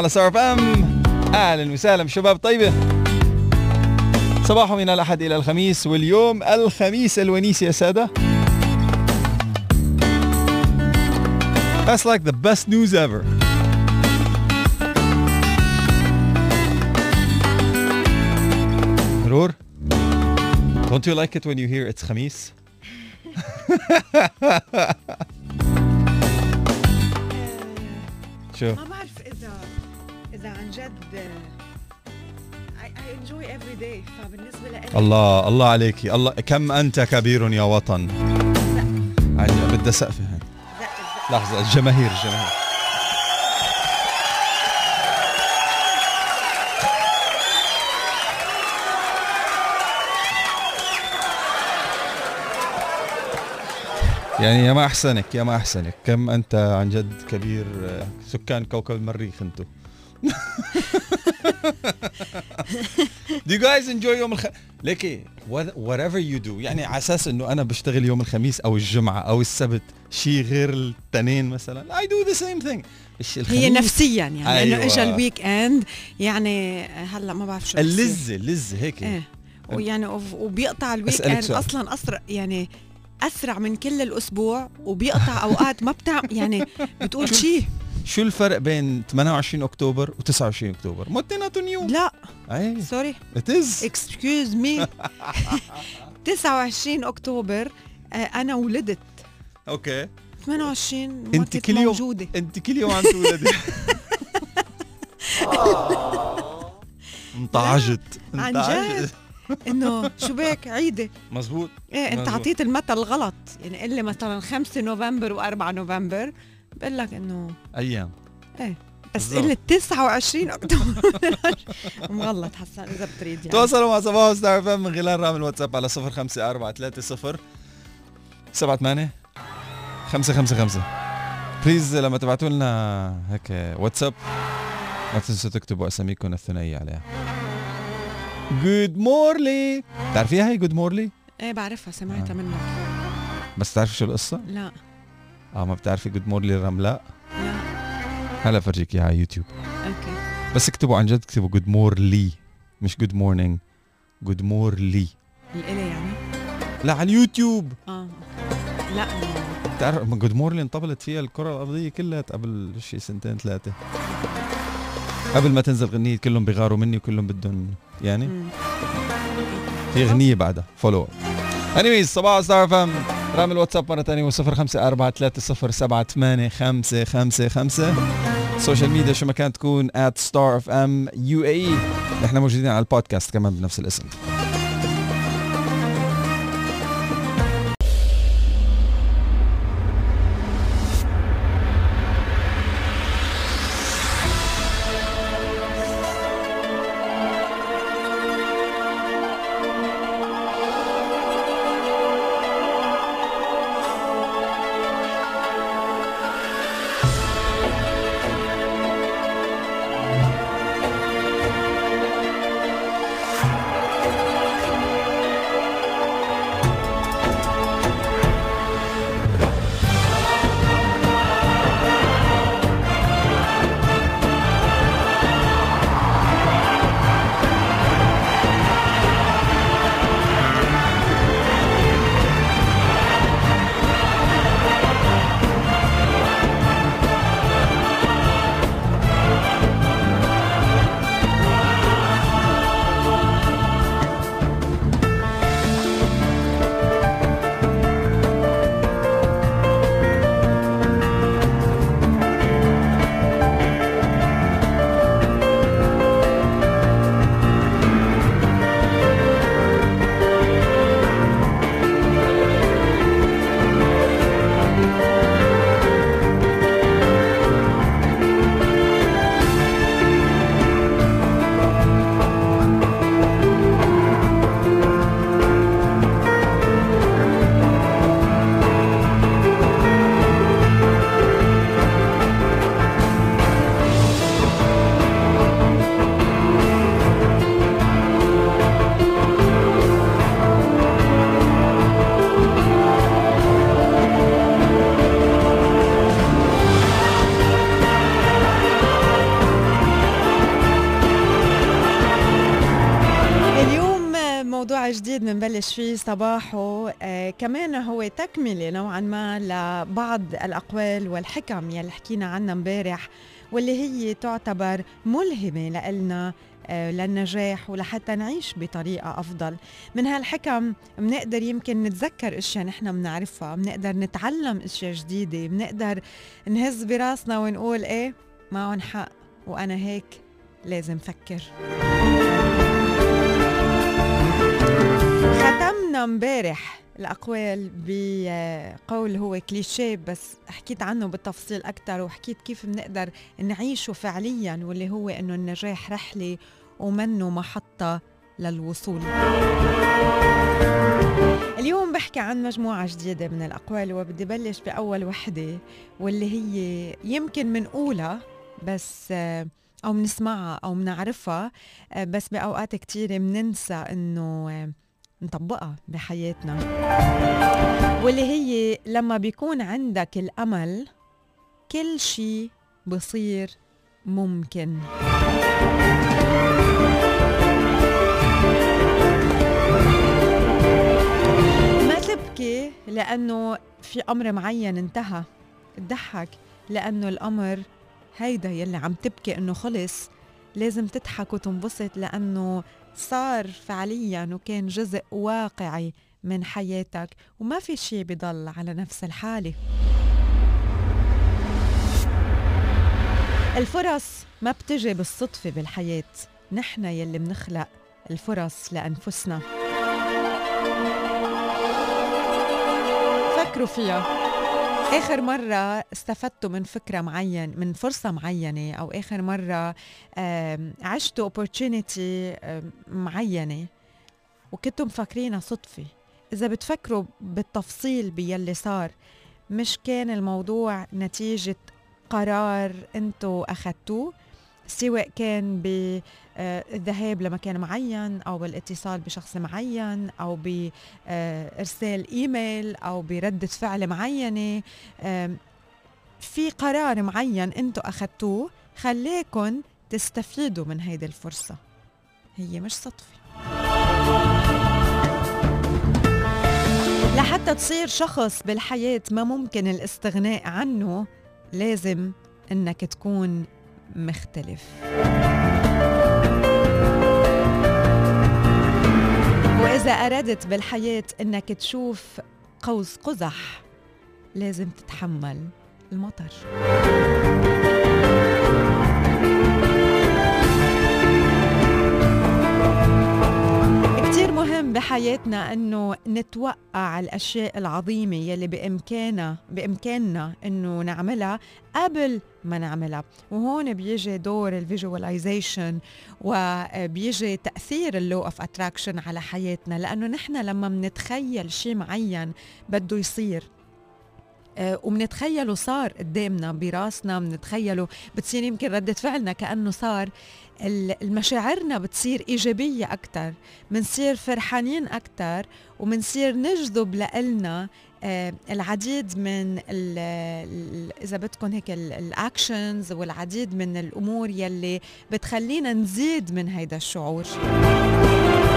على Star FM أهلا وسهلا شباب طيبة صباح من الأحد إلى الخميس واليوم الخميس الونيس يا سادة That's like the best news ever. مرور Don't you like it when you hear it's خميس؟ شو؟ ما بعرف إذا عن جد I, I enjoy every day. فبالنسبة لي الله الله عليكي الله كم أنت كبير يا وطن؟ بدها سقفه هين لحظة الجماهير الجماهير. يعني يا ما أحسنك يا ما أحسنك. كم أنت عن جد كبير آه، سكان كوكب المريخ أنتو؟ Do you guys enjoy يوم الخ... ليكي what- whatever you do يعني على أساس إنه أنا بشتغل يوم الخميس أو الجمعة أو السبت شيء غير التنين مثلا I do the same thing هي نفسيا يعني أيوة. انه اجى ال weekend يعني هلأ ما بعرف شو. اللذه اللذه هيك إيه ويعني وبيقطع ال weekend. أصلا أسرع يعني أسرع من كل الأسبوع وبيقطع أوقات ما بتعمل يعني بتقول شيء شو الفرق بين 28 أكتوبر و29 أكتوبر؟ مو اثنيناتهم يوم. لا. أي. sorry it is excuse me 29 أكتوبر آه، أنا ولدت. okay. 28 ما أنت كل يوم موجودة. أنت كل يوم عم تولدي. انطعجت. عن انطعجت. إنه شو بك عيدة. مزبوط. إيه أنت. عطيت المثل غلط. يعني قل لي مثلا 5 نوفمبر و4 نوفمبر. بقول لك إنه أيام. بس بالضبط. قل 29 أكتوبر. مغلط حسن إذا بتريد يعني. تواصلوا مع صباح Star FM من خلال رقم الواتساب على 05430 78 555 بليز لما تبعتوا لنا هيك واتساب ما تنسوا تكتبوا أساميكم الثنائية عليها. جود مورلي بتعرفيها هي جود مورلي إيه بعرفها سمعتها آه. منك. بس تعرفي شو القصة؟ لا. آه ما بتعرفي جود مورلي الرملاء لا. هلا فرجيك اياها على يوتيوب. أوكي. بس اكتبوا عن جد اكتبوا جود مورلي مش جود مورنينج جود مورلي الإلي يعني؟ لا على اليوتيوب. آه. لا بتعرف ما جود مورلي انطبلت فيها الكرة الأرضية كلها قبل شي سنتين ثلاثة. قبل ما تنزل غنية كلهم بيغاروا مني وكلهم بدهم يعني. في غنية بعدها. فولو انيويز صباح ستار فام رقم الواتساب مرة ثانية هو 0543 السوشيال ميديا شو ما كان تكون at star of m UAE نحن موجودين على البودكاست كمان بنفس الاسم. جديد بنبلش فيه صباحه آه كمان هو تكملة نوعا ما لبعض الأقوال والحكم يلي حكينا عنها امبارح واللي هي تعتبر ملهمة لإلنا آه للنجاح ولحتى نعيش بطريقة أفضل. من هالحكم بنقدر يمكن نتذكر أشياء نحن بنعرفها بنقدر نتعلم أشياء جديدة بنقدر نهز براسنا ونقول إيه معهم حق وأنا هيك لازم فكر. ختمنا امبارح الأقوال بقول هو كليشيه بس حكيت عنه بالتفصيل أكثر وحكيت كيف بنقدر نعيشه فعليا واللي هو إنه النجاح رحلة ومنه محطة للوصول. اليوم بحكي عن مجموعة جديدة من الأقوال وبدي بلش بأول وحدة واللي هي يمكن منقولها بس أو منسمعها أو منعرفها بس بأوقات كتيرة مننسى إنه نطبقها بحياتنا. واللي هي لما بيكون عندك الأمل كل شيء بصير ممكن. ما تبكي لأنه في أمر معين انتهى. تضحك لأنه الأمر هيدا يلي عم تبكي إنه خلص. لازم تضحك وتنبسط لأنه صار فعليا وكان جزء واقعي من حياتك وما في شيء بضل على نفس الحالة. الفرص ما بتجي بالصدفة بالحياة. نحن يلي بنخلق الفرص لأنفسنا. فكروا فيها. آخر مرة استفدتوا من فكرة معين من فرصة معينة أو آخر مرة عشتوا opportunity معينة وكنتوا مفكرينها صدفة. إذا بتفكروا بالتفصيل بيلي صار مش كان الموضوع نتيجة قرار أنتوا أخدتوه سواء كان بالذهاب لمكان معين أو بالاتصال بشخص معين أو بارسال إيميل أو بردة فعل معينة. في قرار معين أنتم اخذتوه خليكن تستفيدوا من هيدي الفرصة. هي مش صدفة. لحتى تصير شخص بالحياة ما ممكن الاستغناء عنه لازم إنك تكون مختلف. وإذا أردت بالحياة أنك تشوف قوس قزح لازم تتحمل المطر. مهم بحياتنا إنه نتوقع الأشياء العظيمة يلي بامكاننا بإمكاننا إنه نعملها قبل ما نعملها. وهون بيجي دور ال visualization وبيجي تأثير ال law of attraction على حياتنا لأنه نحن لما بنتخيل شيء معين بده يصير. آه، ومنتخيله صار قدامنا براسنا بنتخيله بتصير يمكن ردة فعلنا كأنه صار المشاعرنا بتصير إيجابية أكتر منصير فرحانين أكتر ومنصير نجذب لإلنا آه العديد من إذا بدكم هيك الأكشنز والعديد من الأمور يلي بتخلينا نزيد من هيدا الشعور.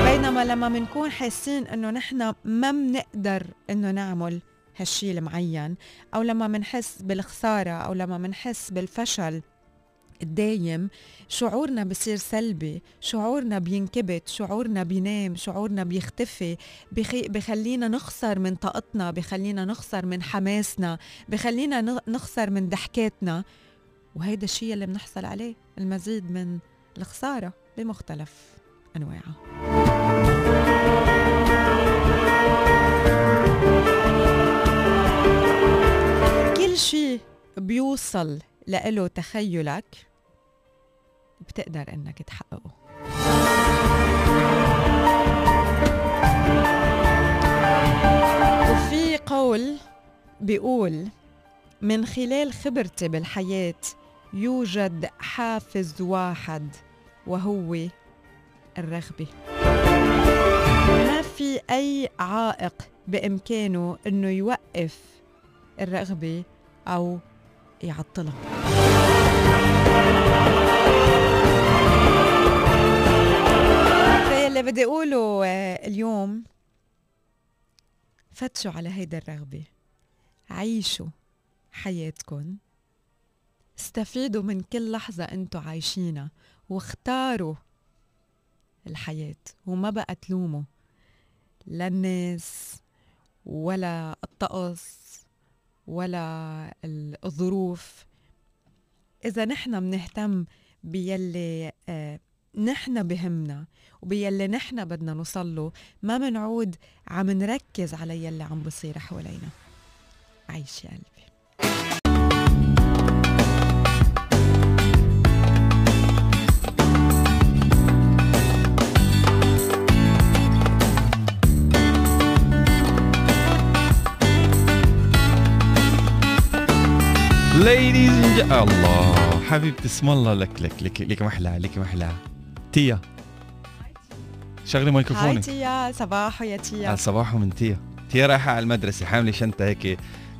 بينما لما منكون حاسين إنه نحن ما بنقدر إنه نعمل هالشي المعين أو لما منحس بالخسارة أو لما منحس بالفشل الدايم شعورنا بصير سلبي شعورنا بينكبت شعورنا بينام شعورنا بيختفي بخي بخلينا نخسر من طاقتنا بخلينا نخسر من حماسنا بخلينا نخسر من ضحكاتنا. وهيدا الشيء اللي بنحصل عليه المزيد من الخسارة بمختلف أنواعها كل شيء بيوصل لإله تخيلك بتقدر إنك تحققه. وفي قول بيقول من خلال خبرتي بالحياة يوجد حافز واحد وهو الرغبة. ما في أي عائق بإمكانه أنه يوقف الرغبة أو يعطلها بدي أقوله آه، اليوم فتشوا على هيدا الرغبة. عيشوا حياتكم استفيدوا من كل لحظة أنتوا عايشينها واختاروا الحياة وما بقى تلوموا لا الناس ولا الطقس ولا الظروف. إذا نحن بنهتم بيلي آه نحن بهمنا وبيلي نحن بدنا نوصله ما منعود عم نركز على يلي عم بصير حوالينا. عيش يا قلبي. ladies الله حبيبتي اسم الله لك لك لك لك محلى لك محلى. تيا. شغلي هاي ميكروفونك تيا صباحو يا تيا. على صباحه من تيا. تيا رايحة على المدرسة حاملة شنطة هيك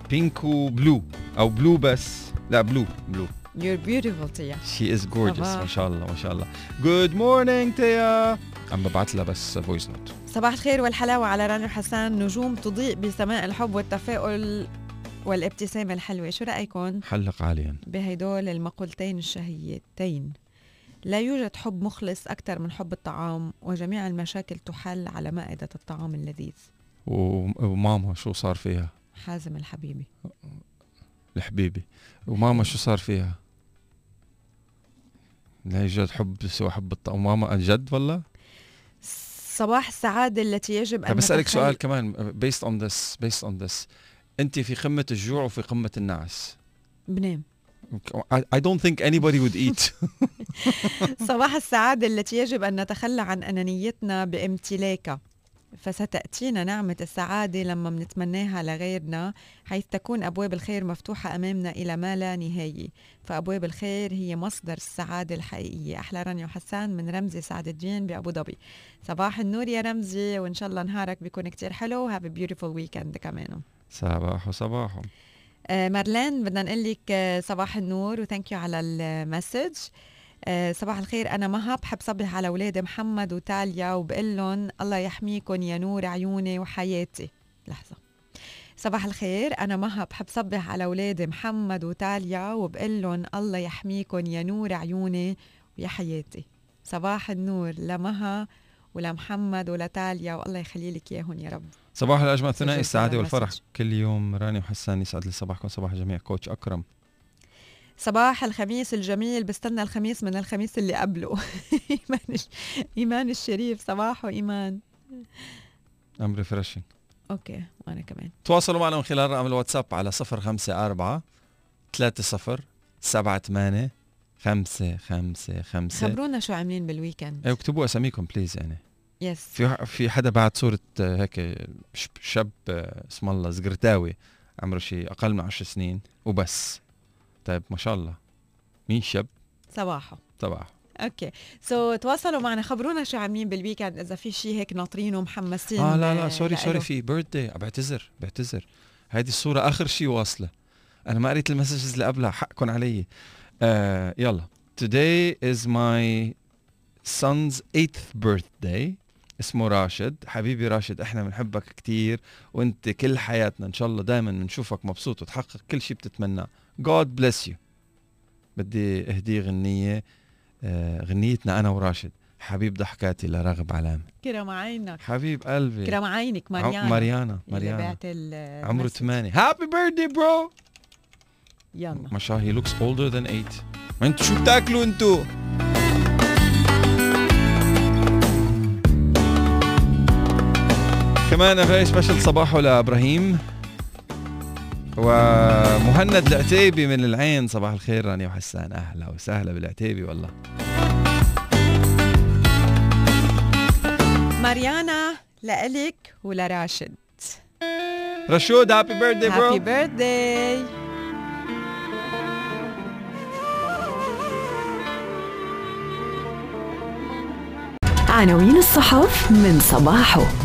pink و blue أو blue بس. لا blue blue You're beautiful تيا. she is gorgeous صباح. ما شاء الله ما شاء الله. good morning تيا. عم ببعث لها بس voice note صباح الخير والحلاوة على رانيا وحسان. نجوم تضيء بسماء الحب والتفاؤل. والابتسامة الحلوة شو رأيكم حلق عاليا بهدول المقولتين الشهيتين. لا يوجد حب مخلص أكثر من حب الطعام وجميع المشاكل تحل على مائدة الطعام اللذيذ. وماما شو صار فيها؟ حازم الحبيبي. الحبيبي. وماما شو صار فيها؟ لا يوجد حب سوى حب الطعام. ماما جد والله صباح السعادة التي يجب أن طب بسألك نتخيل- سؤال كمان based on this based on this. أنت في قمة الجوع وفي قمة النعس. بنام. I, don't think anybody would eat. صباح السعادة التي يجب أن نتخلى عن أنانيتنا بامتلاكها فستأتينا نعمة السعادة لما منتمناها لغيرنا حيث تكون أبواب الخير مفتوحة أمامنا إلى ما لا نهاية. فأبواب الخير هي مصدر السعادة الحقيقية. أحلى رانيا حسان من رمزي سعد الدين بأبو ظبي. صباح النور يا رمزي وإن شاء الله نهارك بيكون كتير حلو. have beautiful weekend كمان. صباح صباح آه، مارلين بدنا نقول لك آه، صباح النور و thank you على ال message. آه، صباح الخير أنا مها بحب صبح على أولادي محمد وتاليا وبقول لهم الله يحميكم يا نور عيوني وحياتي. لحظة. صباح الخير أنا مها بحب صبح على أولادي محمد وتاليا وبقول لهم الله يحميكم يا نور عيوني ويا حياتي. صباح النور لمها ولمحمد ولتاليا والله يخلي لك إياهم يا رب. صباح الأجمل ثنائي على والفرح. كل يوم رانيا وحسان يسعد لي صباحكم. صباح الجميع coach أكرم. صباح الخميس الجميل. بستنى الخميس من الخميس اللي قبله. إيمان إيمان الشريف. صباحو إيمان. um refreshing okay وأنا كمان. تواصلوا معنا من خلال رقم الواتساب على 054 30 78 5 5 5 خبرونا شو عاملين بال weekend. إيه اكتبوا أساميكم please يعني. يس في في حدا بعت صورة آه، هيك شاب اسم الله زقرتاوي عمره شيء أقل من عشر سنين وبس. طيب ما شاء الله. مين شاب؟ صباحه تبعه Okay. So so, تواصلوا معنا خبرونا شو عاملين بال weekend إذا في شيء هيك ناطرينه ومحمسين آه لا لا sorry sorry. في بيرثدي بعتذر بعتذر. هيدي الصورة آخر شيء واصلة. أنا ما قريت المسجز اللي قبلها حقكم علي. آه يلا. Today is my son's eighth birthday. اسمه راشد. حبيبي راشد إحنا بنحبك كتير وانت كل حياتنا إن شاء الله دائما بنشوفك مبسوط وتحقق كل شيء بتتمناه. God bless you. بدي اهدي غنية آه غنيتنا أنا وراشد. حبيب ضحكاتي لراغب علامة كرم عينك. حبيب قلبي. كرم عينك ماريانا. بعت ال- عمره ال message. 8 Happy birthday bro يلا. ما شاء الله he looks older than 8 ما أنتوا شو بتاكلوا أنتوا؟ كمان very special صباحه لابراهيم ومهند العتيبي من العين. صباح الخير رانيا وحسان. أهلا وسهلا بالعتيبي والله. ماريانا لإلك ولراشد. رشود happy birthday happy bro birthday عناوين الصحف من صباحه.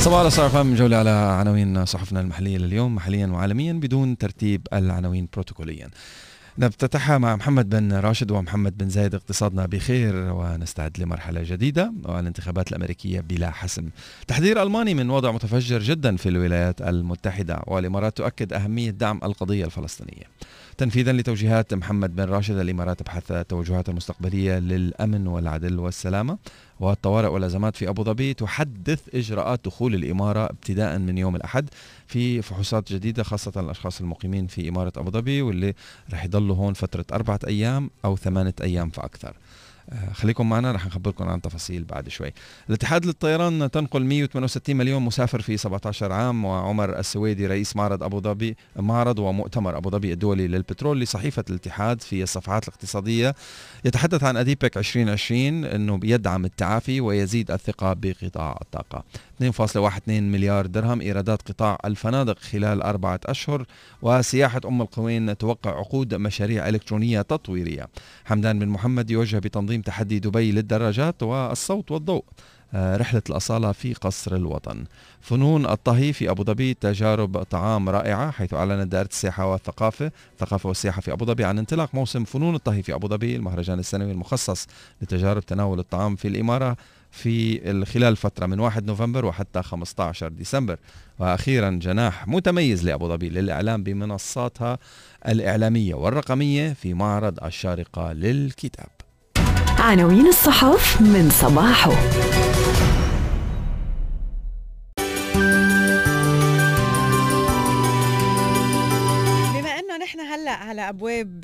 صباح الخير فهم جولة على عناوين صحفنا المحلية لليوم محليا وعالميا بدون ترتيب العناوين بروتوكوليا. نفتتحها مع محمد بن راشد ومحمد بن زايد اقتصادنا بخير ونستعد لمرحلة جديدة. والانتخابات الأمريكية بلا حسم. تحذير ألماني من وضع متفجر جدا في الولايات المتحدة والإمارات تؤكد أهمية دعم القضية الفلسطينية. تنفيذا لتوجيهات محمد بن راشد الإمارات تبحث التوجهات المستقبلية للأمن والعدل والسلامة. والطوارئ والأزمات في أبو ظبي تحدث إجراءات دخول الإمارة ابتداء من يوم الأحد في فحوصات جديدة خاصة الأشخاص المقيمين في إمارة أبو ظبي واللي رح يضلوا هون فترة أربعة أيام أو ثمانية أيام فأكثر. آه، خليكم معنا رح نخبركم عن تفاصيل بعد شوي. الاتحاد للطيران تنقل 168 مليون مسافر في 17 عام وعمر السويدي رئيس معرض أبو ظبي معرض ومؤتمر أبو ظبي الدولي للبترول لصحيفة الاتحاد في الصفحات الاقتصادية. يتحدث عن أديبك 2020 إنه بيدعم التعافي ويزيد الثقة بقطاع الطاقة. 2.12 مليار درهم إيرادات قطاع الفنادق خلال أربعة أشهر وسياحة أم القوين توقع عقود مشاريع إلكترونية تطويرية. حمدان بن محمد يوجه بتنظيم تحدي دبي للدراجات والصوت والضوء آه، رحلة الأصالة في قصر الوطن. فنون الطهي في أبو ظبي تجارب طعام رائعة حيث أعلنت دائرة السياحة والثقافة الثقافة والسياحة في أبو ظبي عن انطلاق موسم فنون الطهي في أبو ظبي المهرجان السنوي المخصص لتجارب تناول الطعام في الإمارة. في خلال فترة من 1 نوفمبر وحتى 15 ديسمبر. وأخيرا جناح متميز لأبو ظبي للإعلام بمنصاتها الإعلامية والرقمية في معرض الشارقة للكتاب. عناوين الصحف من صباحه. بما إنه نحن هلأ على أبواب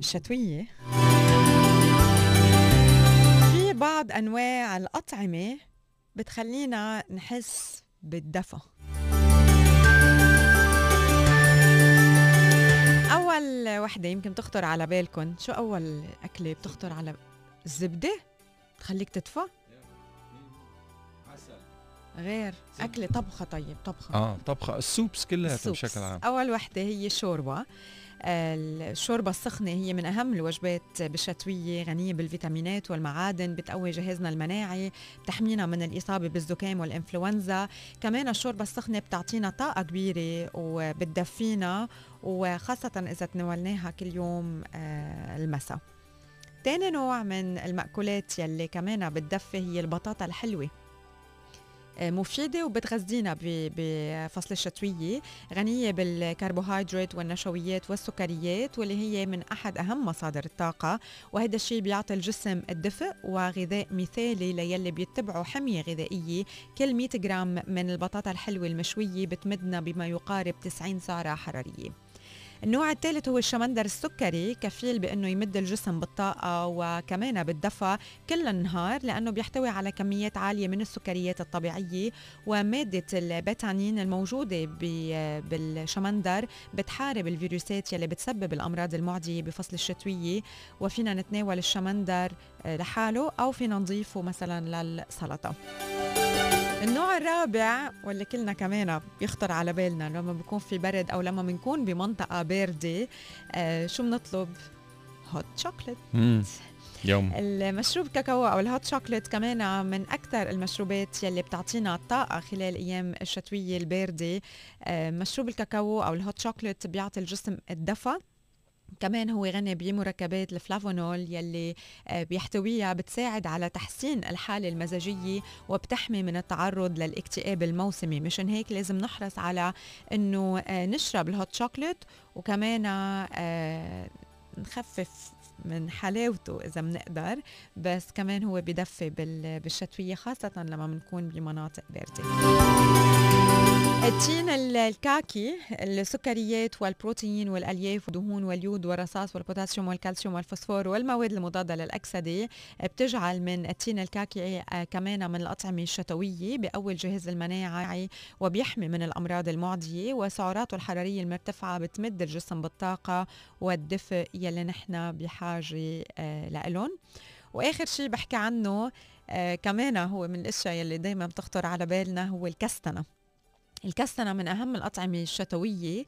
في بعض أنواع الأطعمة بتخلينا نحس بالدفى أول وحدة يمكن تخطر على بالكم شو أول أكلة بتخطر على الزبدة تخليك تدفى؟ غير أكلة طبخة طيب طبخة. آه طبخة. السوبس كلها السوبس. بشكل عام. أول وحدة هي الشوربة الشوربة السخنة هي من أهم الوجبات بالشتوية غنية بالفيتامينات والمعادن بتقوي جهازنا المناعي بتحمينا من الإصابة بالزكام والإنفلونزا. كمان الشوربة السخنة بتعطينا طاقة كبيرة وبتدفينا وخاصة إذا تناولناها كل يوم آه، المساء. تاني نوع من المأكولات يلي كمان بتدفي هي البطاطا الحلوة. مفيدة وبتغذينا بفصل الشتوية. غنية بالكربوهيدرات والنشويات والسكريات واللي هي من أحد أهم مصادر الطاقة. وهذا الشيء بيعطي الجسم الدفء وغذاء مثالي ليلي بيتبعوا حمية غذائية. كل 100 جرام من البطاطا الحلوة المشوية بتمدنا بما يقارب 90 سعرة حرارية. النوع الثالث هو الشمندر السكري كفيل بأنه يمد الجسم بالطاقة وكمان بالدفى كل النهار لأنه بيحتوي على كميات عالية من السكريات الطبيعية ومادة البيتانين الموجودة ب- بالشمندر بتحارب الفيروسات يلي بتسبب الأمراض المعدية بفصل الشتوية وفينا نتناول الشمندر لحاله أو فينا نضيفه مثلا للسلطة. النوع الرابع واللي كلنا كمان بيخطر على بالنا لما بيكون في برد أو لما بنكون بمنطقة باردة آه شو بنطلب؟ Hot chocolate. Yum. المشروب كاكاو أو ال hot chocolate كمان من أكثر المشروبات يلي بتعطينا طاقة خلال أيام الشتوية الباردة. آه، مشروب الكاكاو أو ال hot chocolate بيعطي الجسم الدفى. كمان هو غني بمركبات ال flavonol يلي آه، بيحتويها بتساعد على تحسين الحالة المزاجية وبتحمي من التعرض للاكتئاب الموسمي. مشان هيك لازم نحرص على إنه آه، نشرب ال hot chocolate وكمان آه، نخفف من حلاوته إذا بنقدر بس كمان هو بدفي بال- بالشتوية خاصة لما بنكون بمناطق باردة. التين ال- الكاكي السكريات والبروتين والألياف والدهون واليود والرصاص والبوتاسيوم والكالسيوم والفوسفور والمواد المضادة للأكسدة بتجعل من التين الكاكي آه، كمان من الأطعمة الشتوية بقوي الجهاز المناعي وبيحمي من الأمراض المعدية وسعراته الحرارية المرتفعة بتمد الجسم بالطاقة والدفء يلي نحن بحاجة آه، لإلهم. وآخر شيء بحكي عنه آه كمان هو من الأشياء يلي دائما بتخطر على بالنا هو الكستنة. الكستنة من أهم الأطعمة الشتوية.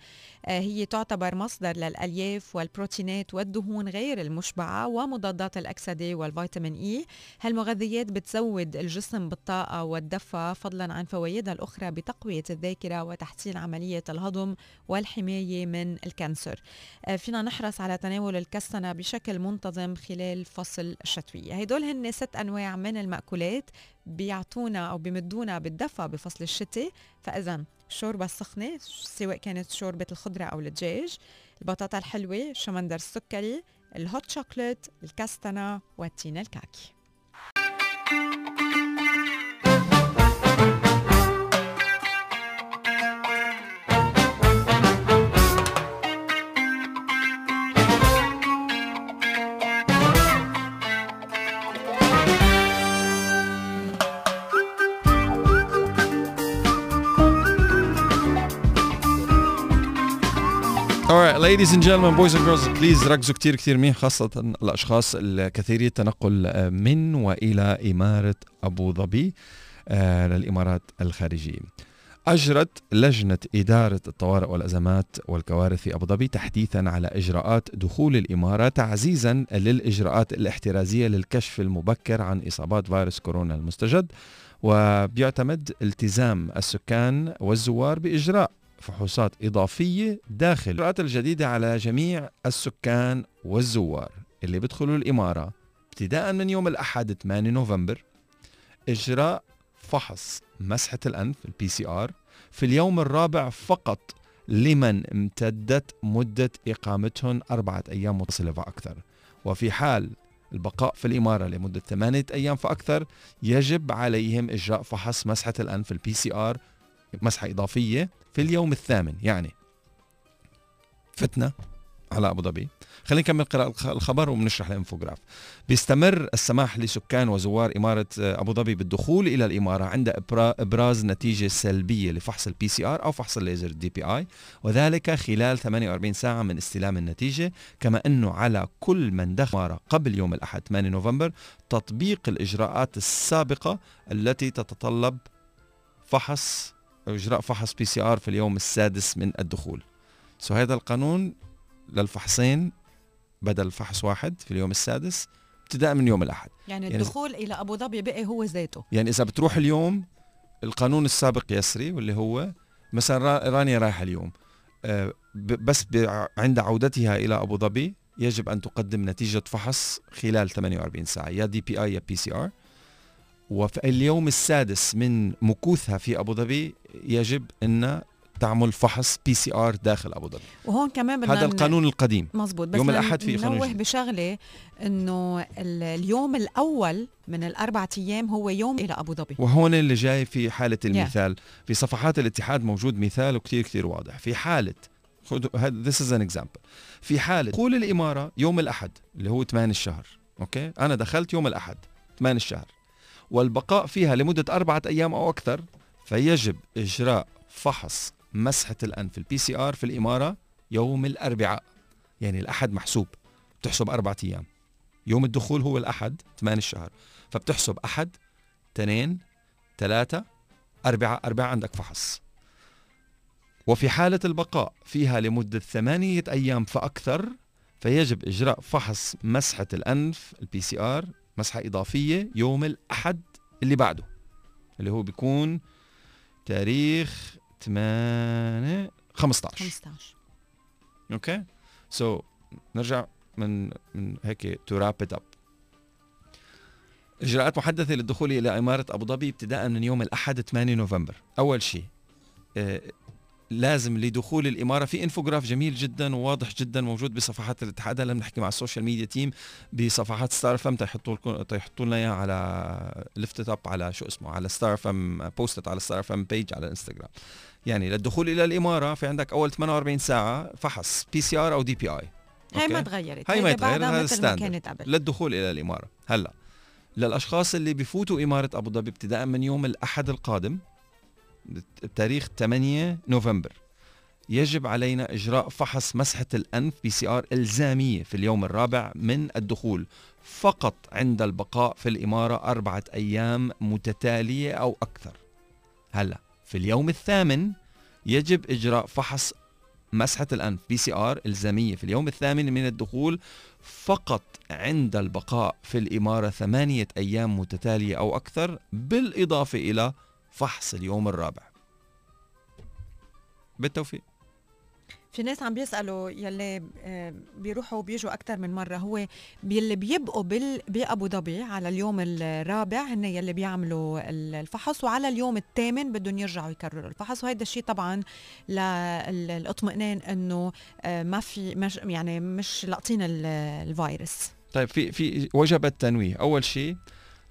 آه، هي تعتبر مصدر للألياف والبروتينات والدهون غير المشبعة ومضادات الأكسدة والفيتامين إي. هالمغذيات بتزود الجسم بالطاقة والدفى فضلا عن فوائدها الأخرى بتقوية الذاكرة وتحسين عملية الهضم والحماية من ال cancer. آه، فينا نحرص على تناول الكستنة بشكل منتظم خلال فصل الشتوية. هدول هن ست أنواع من المأكولات بيعطونا أو بيمدونا بالدفى بفصل الشتاء فإذا الشوربة السخنة سواء كانت شوربة الخضرة أو الدجاج البطاطا الحلوة الشمندر السكري الهوت شوكولات الكاستنا والتين الكاكي. Alright, ladies and gentlemen, boys and girls, please ركزوا كتير كتير منيح خاصة الأشخاص الكثيري التنقل من وإلى إمارة أبو ظبي آه، للإمارات الخارجية. أجرت لجنة إدارة الطوارئ والأزمات والكوارث في أبو ظبي تحديثا على إجراءات دخول الإمارة تعزيزا للإجراءات الاحترازية للكشف المبكر عن إصابات فيروس كورونا المستجد وبيعتمد التزام السكان والزوار بإجراء فحوصات إضافية داخل الإجراءات الجديدة على جميع السكان والزوار اللي بيدخلوا الإمارة. ابتداء من يوم الأحد 8 نوفمبر إجراء فحص مسحة الأنف ال PCR في اليوم الرابع فقط لمن امتدت مدة إقامتهم أربعة أيام متصلة فأكثر. وفي حال البقاء في الإمارة لمدة ثمانية أيام فأكثر يجب عليهم إجراء فحص مسحة الأنف ال PCR مسحة إضافية في اليوم الثامن يعني فتنا على أبو ظبي. خلينا نكمل قراءة الخبر وبنشرح ال infograph بيستمر السماح لسكان وزوار إمارة أبو ظبي بالدخول إلى الإمارة عند إبراز نتيجة سلبية لفحص ال PCR أو فحص الليزر DPI وذلك خلال 48 ساعة من استلام النتيجة كما أنه على كل من دخل الإمارة قبل يوم الأحد 8 نوفمبر تطبيق الإجراءات السابقة التي تتطلب فحص إجراء فحص PCR في اليوم السادس من الدخول. So هذا القانون للفحصين بدل فحص واحد في اليوم السادس ابتداء من يوم الأحد. يعني, يعني الدخول إلى أبو ظبي بقي هو ذاته. يعني إذا بتروح اليوم القانون السابق يسري واللي هو مثلا رانيا رايحة اليوم. آه، بس عند عودتها إلى أبو ظبي يجب أن تقدم نتيجة فحص خلال 48 ساعة يا DPI يا PCR وفي اليوم السادس من مكوثها في أبو ظبي يجب أن تعمل فحص PCR داخل أبو ظبي. وهون كمان بدنا هذا القانون القديم. مزبوط بس يوم الأحد في قانون نوه بشغلة إنه اليوم الأول من الأربع أيام هو يوم إلى أبو ظبي. وهون اللي جاي في حالة المثال. yeah. في صفحات الاتحاد موجود مثال وكثير كثير واضح. في حالة خذ this is an example. في حالة دخول الإمارة يوم الأحد اللي هو 8 الشهر. Okay؟ أنا دخلت يوم الأحد 8 الشهر. والبقاء فيها لمدة أربعة أيام أو أكثر فيجب إجراء فحص مسحة الأنف ال PCR في الإمارة يوم الأربعاء يعني الأحد محسوب بتحسب أربعة أيام. يوم الدخول هو الأحد 8 الشهر فبتحسب أحد اثنين ثلاثة أربعة أربعة عندك فحص. وفي حالة البقاء فيها لمدة ثمانية أيام فأكثر فيجب إجراء فحص مسحة الأنف ال PCR مسحة إضافية يوم الأحد اللي بعده اللي هو بيكون تاريخ 8 15 15 okay? So so, نرجع من من هيك to wrap up إجراءات محدثة للدخول إلى إمارة أبو ظبي ابتداء من يوم الأحد 8 نوفمبر. أول شيء آه، لازم لدخول الإمارة في infograph جميل جدا وواضح جدا موجود بصفحات الاتحاد. هلا بنحكي مع ال social media team بصفحات Star FM تيحطوا لكم تيحطوا لنا إياها على lift up على شو اسمه على Star FM posted على Star FM page على الانستغرام يعني للدخول إلى الإمارة في عندك أول 48 ساعة فحص PCR أو DPI هاي ما تغيرت. هاي ما تغيرت هذا standard للدخول إلى الإمارة. هلا للأشخاص اللي بفوتوا إمارة أبو ظبي ابتداء من يوم الأحد القادم بتاريخ 8 نوفمبر. يجب علينا إجراء فحص مسحة الأنف PCR إلزامية في اليوم الرابع من الدخول فقط عند البقاء في الإمارة أربعة أيام متتالية أو أكثر. هلا في اليوم الثامن يجب إجراء فحص مسحة الأنف PCR إلزامية في اليوم الثامن من الدخول فقط عند البقاء في الإمارة ثمانية أيام متتالية أو أكثر بالإضافة إلى فحص اليوم الرابع. بالتوفيق. في ناس عم بيسألوا يلي آه، بيروحوا وبيجوا أكثر من مرة هو يلي بيبقوا بال بأبو ظبي على اليوم الرابع هن يلي بيعملوا الفحص وعلى اليوم الثامن بدهم يرجعوا يكرروا الفحص. وهذا الشيء طبعا للاطمئنان إنه آه، ما في مش يعني مش لاقطين الفيروس. طيب في في وجب التنويه أول شيء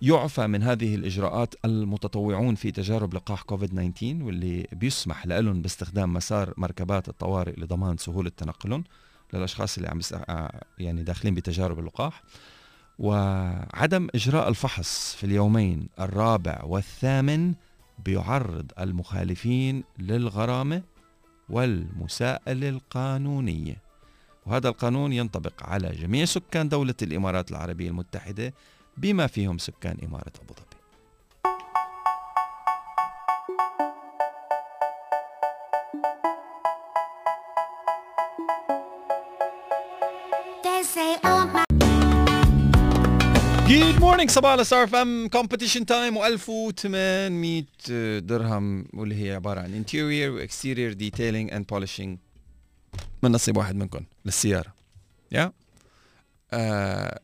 يعفى من هذه الإجراءات المتطوعون في تجارب لقاح كوفيد 19 واللي بيسمح لهم باستخدام مسار مركبات الطوارئ لضمان سهولة تنقلهم للأشخاص اللي عم آه، يعني داخلين بتجارب اللقاح. وعدم إجراء الفحص في اليومين الرابع والثامن بيعرض المخالفين للغرامة والمساءلة القانونية. وهذا القانون ينطبق على جميع سكان دولة الإمارات العربية المتحدة بما فيهم سكان إمارة أبو ظبي. good morning صباح ال Star FM competition time و1800 درهم واللي هي عبارة عن interior و exterior detailing and polishing من نصيب واحد منكم للسيارة. يا yeah. uh,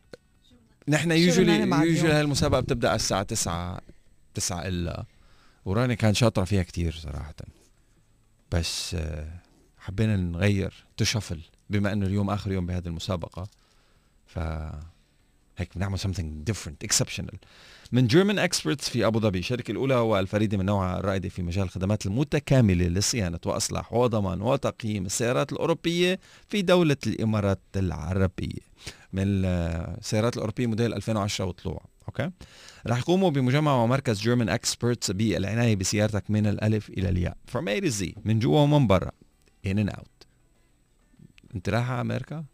نحن يوجولي يوجولي هاي المسابقه بتبدأ على الساعة 9 9 إلا. وراني كان شاطرة فيها كتير صراحة. بس آه، حبينا نغير تشفل بما إنه اليوم آخر يوم بهذه المسابقة. ف هيك بنعمل something different exceptional. من جيرمان اكسبرتس في أبو ظبي الشركة الأولى والفريدة من نوعها الرائدة في مجال الخدمات المتكاملة لصيانة وأصلاح وضمان وتقييم السيارات الأوروبية في دولة الإمارات العربية. من السيارات الاوروبيه موديل 2010 وطلوع. okay؟ رح يقوموا بمجمع ومركز German Experts بالعناية بسيارتك من الألف إلى الياء A to Z من جوا ومن برا in and out. أنت رايحه على أمريكا؟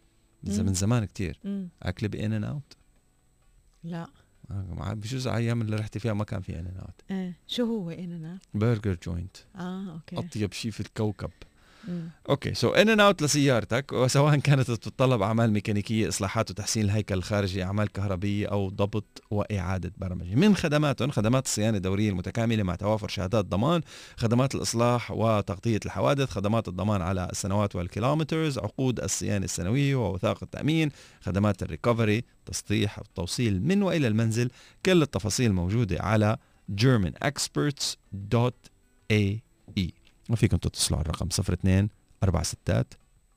من زمان كتير. اكل ب In-N-Out لا. آه، بجوز أيام اللي رحتي فيها ما كان في In-N-Out إيه. شو هو In-N-Out burger joint آه okay. أطيب شيء في الكوكب. okay. so in out لسيارتك وسواء كانت تتطلب أعمال ميكانيكية إصلاحات وتحسين الهيكل الخارجي أعمال كهربية أو ضبط وإعادة برمجة. من خدماتهم خدمات الصيانة الدورية المتكاملة مع توافر شهادات ضمان خدمات الإصلاح وتغطية الحوادث خدمات الضمان على السنوات وال kilometers عقود الصيانة السنوية ووثائق التأمين خدمات ال recovery تصليح التوصيل من وإلى المنزل. كل التفاصيل موجودة على germanexperts.ae وفيكم تتصلوا على الرقم 02 46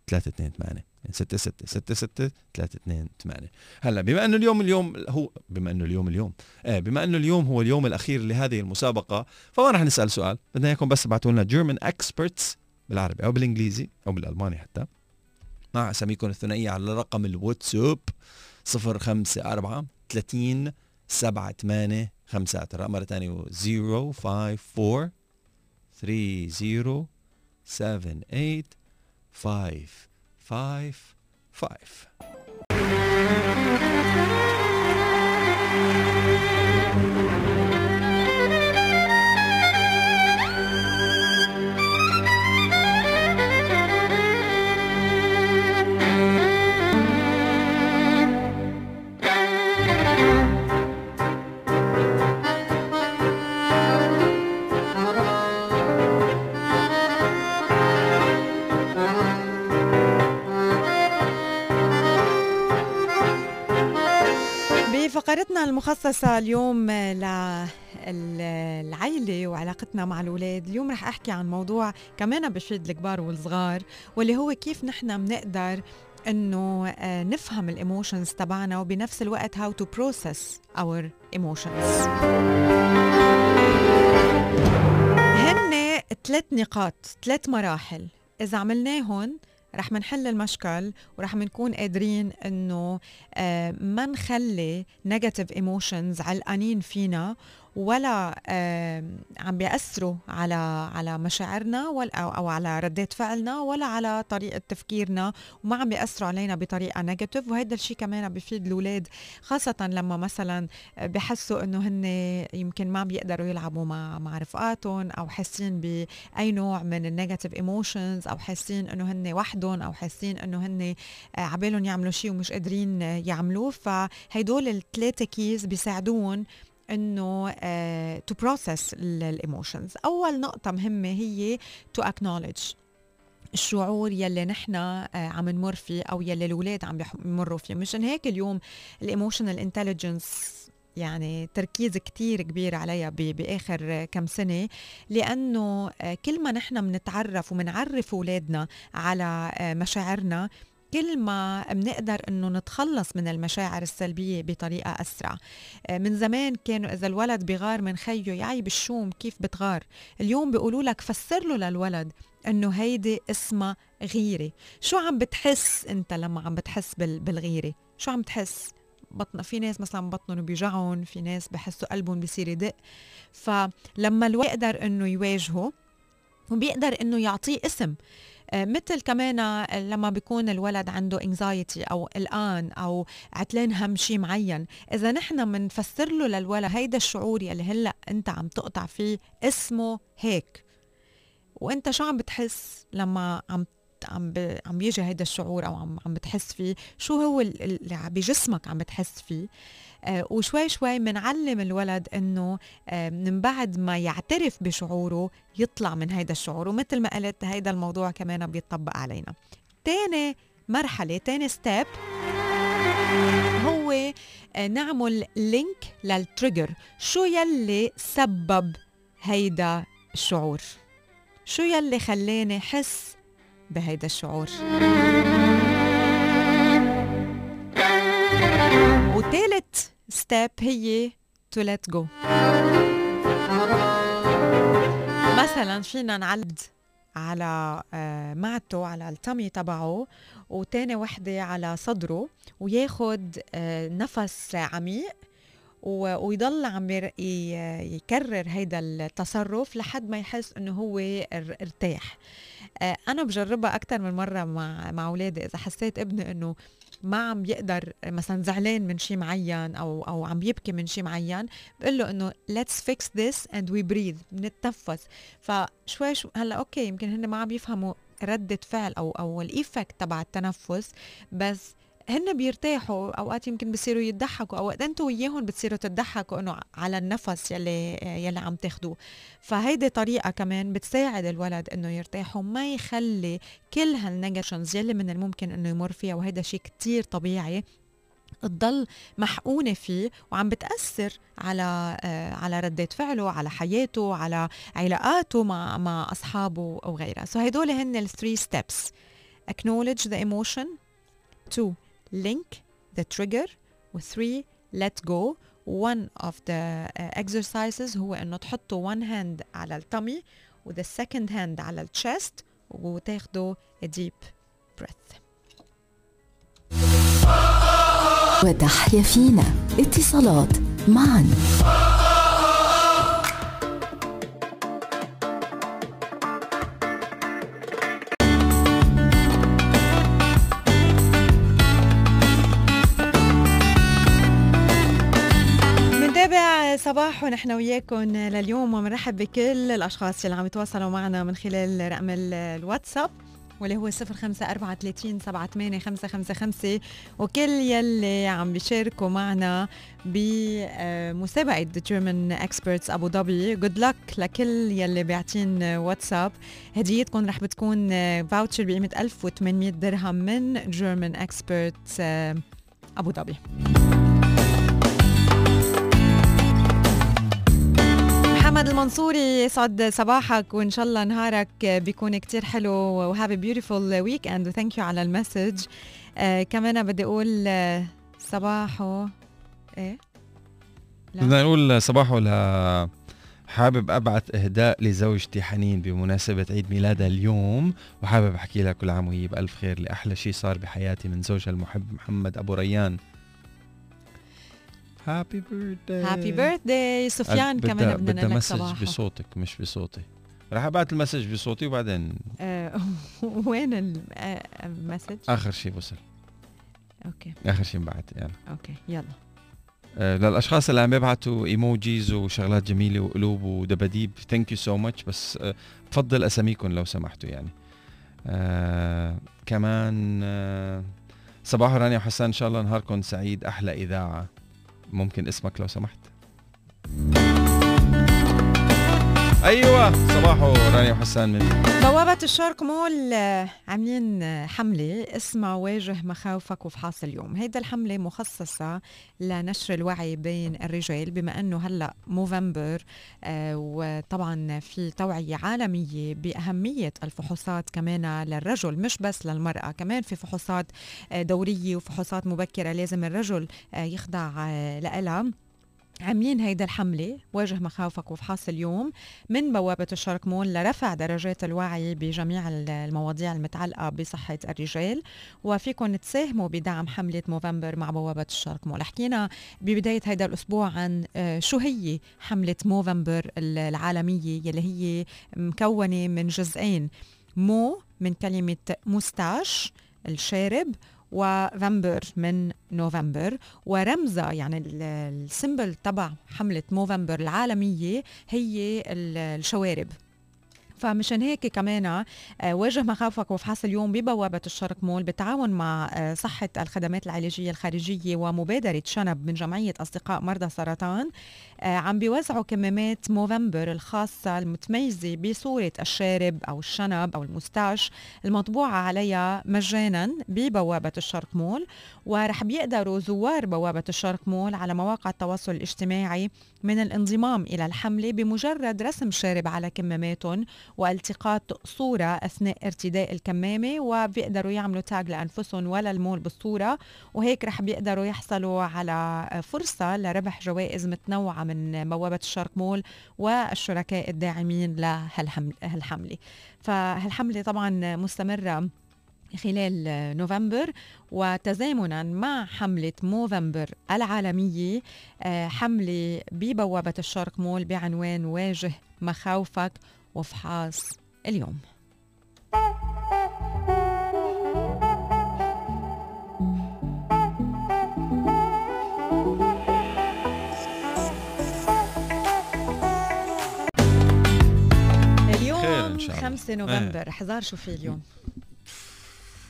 328 6 6 6 6 3 2 8 هلا بما انه اليوم اليوم هو بما انه اليوم اليوم إيه بما انه اليوم هو اليوم الأخير لهذه المسابقة فما رح نسأل سؤال. بدنا إياكم بس تبعتوا لنا جيرمان اكسبرتس بالعربي أو بالإنجليزي أو بالألماني حتى. مع أساميكم الثنائية على رقم الواتساب 054 30 7 8 5 مرة ثانية 054 three zero seven eight five five five. فقرتنا المخصصة اليوم للعيلة وعلاقتنا مع الأولاد. اليوم رح أحكي عن موضوع كمان بشد الكبار والصغار واللي هو كيف نحن بنقدر إنه آه، نفهم الإيموشنز تبعنا وبنفس الوقت how to process our emotions. هن ثلاث نقاط ثلاث مراحل. إذا عملناهم رح منحل المشكل ورح منكون قادرين إنه آه، ما نخلي negative emotions علقانين فينا ولا عم بيأثروا على على مشاعرنا ولا أو على ردات فعلنا ولا على طريقة تفكيرنا وما عم بيأثروا علينا بطريقة negative وهذا الشيء كمان بيفيد الأولاد خاصة لما مثلا بحسوا إنه هن يمكن ما بيقدروا يلعبوا مع مع رفقاتهم أو حاسين بأي نوع من ال negative emotions أو حاسين إنه هن وحدهم أو حاسين إنه هن آه، عبالهم يعملوا شيء ومش قادرين يعملوه. فهيدول الثلاثة keys بيساعدون إنه to process ال emotions أول نقطة مهمة هي to acknowledge الشعور يلي نحن آه، عم نمر فيه أو يلي الأولاد عم بيمروا فيه. مشان هيك اليوم ال emotional intelligence يعني تركيز كتير كبير عليها ب- بآخر آه، كم سنة. لأنه آه، كل ما نحن بنتعرف وبنعرف أولادنا على آه، مشاعرنا كل ما بنقدر إنه نتخلص من المشاعر السلبية بطريقة أسرع. آه، من زمان كانوا إذا الولد بغار من خيه يعي بالشوم كيف بتغار. اليوم بيقولوا لك فسر له للولد إنه هيدي اسمها غيرة. شو عم بتحس أنت لما عم بتحس بال- بالغيرة؟ شو عم تحس؟ بطن في ناس مثلا بطنهم بيوجعهم في ناس بحسوا قلبهم بصير يدق. فلما الولد يقدر إنه يواجهه وبيقدر إنه يعطيه اسم. مثل كمان آه، لما بيكون الولد عنده انكزايتي أو قلقان أو عتلان هم شيء معين إذا نحن بنفسر له للولد هيدا الشعور يلي هلأ أنت عم تقطع فيه اسمه هيك وأنت شو عم بتحس لما عم عم. عم بيجي هيدا الشعور أو عم عم بتحس فيه شو هو ال- اللي بجسمك عم بتحس فيه آه وشوي شوي بنعلم الولد إنه آه من بعد ما يعترف بشعوره يطلع من هيدا الشعور ومثل ما قلت هيدا الموضوع كمان بيطبق علينا. تاني مرحلة تاني step هو آه، نعمل link لل trigger شو يلي سبب هيدا الشعور؟ شو يلي خلاني حس بهيدا الشعور؟ وثالث step هي to let go. مثلا فينا نعلد على آه، معدته على ال tummy تبعه وتاني وحدة على صدره وياخد آه، نفس عميق ويضل عم يكرر هيدا التصرف لحد ما يحس إنه هو ار- ارتاح. آه، أنا بجربها أكثر من مرة مع مع أولادي إذا حسيت ابني إنه ما عم بيقدر مثلا زعلان من شيء معين أو أو عم يبكي من شيء معين بقول له إنه let's fix this and we breathe بنتنفس. فشوي شو هلأ okay يمكن هن ما عم يفهموا ردة فعل أو أو ال effect تبع التنفس بس هن بيرتاحوا أوقات يمكن بصيروا يضحكوا أوقات أنتوا وياهم بتصيروا تضحكوا إنه على النفس يلي يلي عم تاخدوه. فهيدي طريقة كمان بتساعد الولد إنه يرتاح وما يخلي كل هال negatives يلي من الممكن إنه يمر فيها وهيدا شيء كتير طبيعي تضل محقونة فيه وعم بتأثر على آه، على ردات فعله على حياته على علاقاته مع مع أصحابه أو غيرها. so هدول هن ال three steps acknowledge the emotion. Two. Link the trigger و three let go one of the uh, exercises هو انه تحطوا one hand على ال tummy و the second hand على الchest وتاخدوا a deep breath وتحيا فينا اتصالات معا صباح ونحن وياكم لليوم وبنرحب بكل الأشخاص اللي عم يتواصلوا معنا من خلال رقم ال- الواتساب واللي هو 0534 78 وكل يلي عم بيشاركوا معنا بمسابقة German Experts أبو ظبي good luck لكل يلي بيعطين واتساب. هديتكم رح بتكون فاوتشر بقيمة 1800 درهم من German Experts أبو ظبي محمد المنصوري يسعد صباحك وإن شاء الله نهارك بيكون كتير حلو و have beautiful weekend و thank you على ال message. آه كمان بدي أقول آه، صباحو إيه. بدنا نقول صباحو ل حابب أبعث إهداء لزوجتي حنين بمناسبة عيد ميلادها اليوم. وحابب أحكي لها كل عام وهي بألف خير لأحلى شيء صار بحياتي من زوجها المحب محمد أبو ريان. happy birthday happy birthday سفيان كمان بدنا لك message بصوتك مش بصوتي. رح ابعت ال message بصوتي وبعدين آه، وين ال- آه، ال message؟ آخر شيء وصل okay. آخر شيء انبعت يعني okay يلا. آه، للأشخاص اللي عم يبعتوا emojis وشغلات جميلة وقلوب ودباديب thank you so much بس آه، بفضل أساميكم لو سمحتوا يعني. آه كمان آه صباح رانيا وحسان إن شاء الله نهاركم سعيد أحلى إذاعة. ممكن اسمك لو سمحت. أيوه صباحو رانيا وحسان من بوابة الشرق مول آه، عاملين آه، حملة. اسمها واجه مخاوفك وفحاص اليوم. هيدا الحملة مخصصة لنشر الوعي بين الرجال بما أنه هلأ موفمبر آه، وطبعا في توعية عالمية بأهمية الفحوصات كمان للرجل مش بس للمرأة كمان في فحوصات دورية وفحوصات مبكرة لازم الرجل يخضع لها عاملين هيدا الحملة واجه مخاوفك وفحاص اليوم من بوابة الشرق مول لرفع درجات الوعي بجميع ال- المواضيع المتعلقة بصحة الرجال وفيكم تساهموا بدعم حملة موفمبر مع بوابة الشرق مول. حكينا ببداية هيدا الأسبوع عن آه، شو هي حملة Movember ال- العالمية يلي هي مكونة من جزئين مو من كلمة moustache الشارب وفمبر من نوفمبر ورمزها يعني ال- ال symbol تبع حملة Movember العالمية هي ال- الشوارب. فمشان هيك كمان آه، واجه مخاوفك وفحص اليوم ببوابة الشرق مول بالتعاون مع آه، صحة الخدمات العلاجية الخارجية ومبادرة شنب من جمعية أصدقاء مرضى سرطان. عم بيوزعوا كمامات Movember الخاصة المتميزة بصورة الشارب أو الشنب أو ال moustache المطبوعة عليها مجانا ببوابة الشرق مول ورح بيقدروا زوار بوابة الشرق مول على مواقع التواصل الاجتماعي من الانضمام إلى الحملة بمجرد رسم شارب على كماماتهم والتقاط صورة أثناء ارتداء الكمامة وبيقدروا يعملوا tag لأنفسهم ولا المول بالصورة وهيك رح بيقدروا يحصلوا على فرصة لربح جوائز متنوعة من بوابة الشرق مول والشركاء الداعمين لهالحملة فهالحملة طبعا مستمرة خلال نوفمبر وتزامنا مع حملة موفمبر العالمية آه، حملة ببوابة الشرق مول بعنوان واجه مخاوفك وفحاص اليوم. اليوم الله. 5 نوفمبر حزار شو في اليوم؟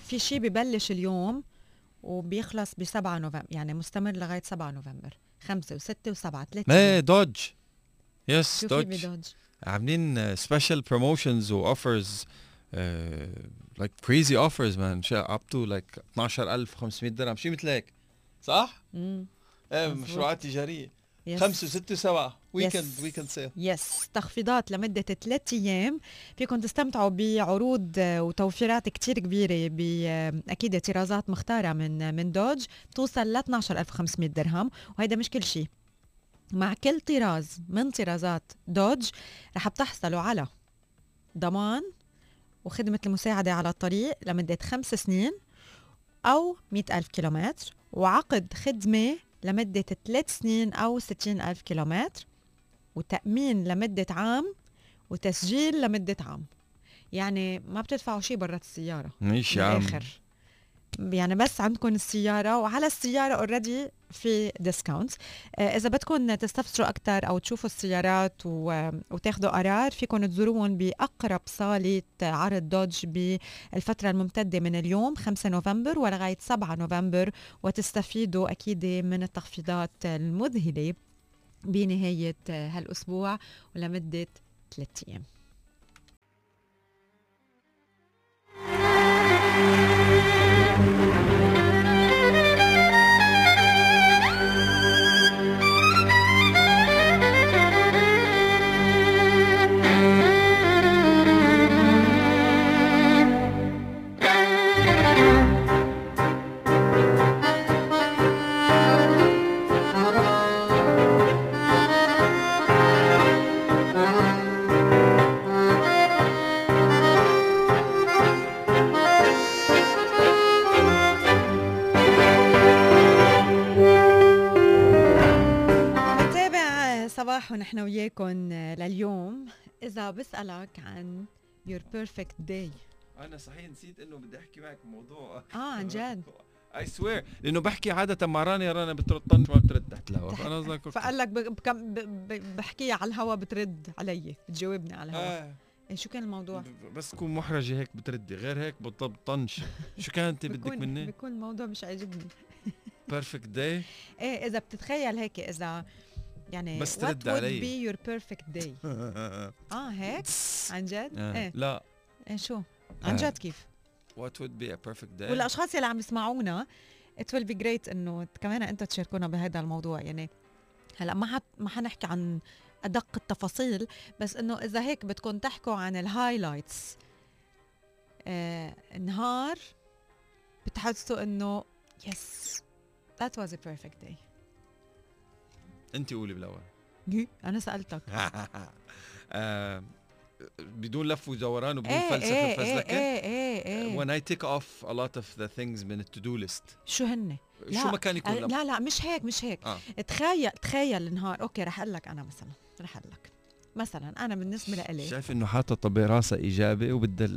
في شيء ببلش اليوم وبيخلص ب 7 نوفمبر يعني مستمر لغاية 7 نوفمبر. 5 و6 و7 ثلاث إيه Dodge. yes Dodge. عاملين special promotions و offers like crazy offers man up to like 12500 درهم. شيء مثل هيك. صح؟ امم إيه. مشروعات تجارية. خمسة وستة وسبعة weekend Yes. weekend sale yes تخفيضات لمدة ثلاث أيام. فيكم تستمتعوا بعروض وتوفيرات كتير كبيرة بأكيد طرازات مختارة من من دوج. بتوصل ل 12500 درهم. وهيدا مش كل شيء. مع كل طراز من طرازات دوج رح بتحصلوا على ضمان وخدمة المساعدة على الطريق لمدة خمس سنين أو مئة ألف كيلومتر وعقد خدمة لمدة ثلاث سنين أو ستين ألف كيلومتر وتأمين لمدة عام وتسجيل لمدة عام. يعني ما بتدفعوا شيء برات السيارة ماشي يا عم. بالآخر. يعني بس عندكم السيارة وعلى السيارة already في discount إذا بدكم تستفسروا أكثر أو تشوفوا السيارات. وتاخذوا قرار فيكم تزوروهم بأقرب صالة عرض Dodge بالفترة الممتدة من اليوم 5 نوفمبر ولغاية 7 نوفمبر وتستفيدوا أكيد من التخفيضات المذهلة بنهاية هالأسبوع ولمدة ثلاثة أيام وياكم لليوم إذا بسألك عن your perfect day. أنا صحيح نسيت إنه بدي أحكي معك بموضوع آه عن جد. I swear لأنه بحكي عادة مع رانيا رانيا بترد طنش ما بترد تحت الهواء فأنا قصدك فقال لك بكم ب- ب- بحكيها على الهوا بترد علي بتجاوبني على الهوا آه. إيه شو كان الموضوع؟ بس تكون محرجه هيك بتردي غير هيك بتطنش شو كانت بدك مني؟ بكون الموضوع مش عاجبني. perfect day إيه إذا بتتخيل هيك إذا يعني بس what ترد would علي. be your perfect day آه هيك؟ عن جد؟ إيه. لا. إيه شو؟ عن آه. جد كيف؟ What would be a perfect day والأشخاص اللي عم يسمعونا it will be great إنه كمان أنت تشاركونا بهذا الموضوع. يعني هلأ ما حت ما حنحكي عن أدق التفاصيل بس إنه إذا هيك بدكم تحكوا عن الهايلايتس آه نهار بتحسوا إنه yes that was a perfect day. انت قولي بالأول. أنا سألتك. آه، بدون لف ودوران وبدون إيه فلسفة إيه إيه فزلكه إيه إيه. إيه when I take off a lot of the things من ال to-do list شو هن لا، شو ما كان يكون آه، لا لا مش هيك مش هيك. آه. تخيل تخيل النهار. okay رح أقول لك أنا مثلا رح أقول لك. مثلا أنا بالنسبة لإلي. شايف إنه حاطط براسها اجابه وبدها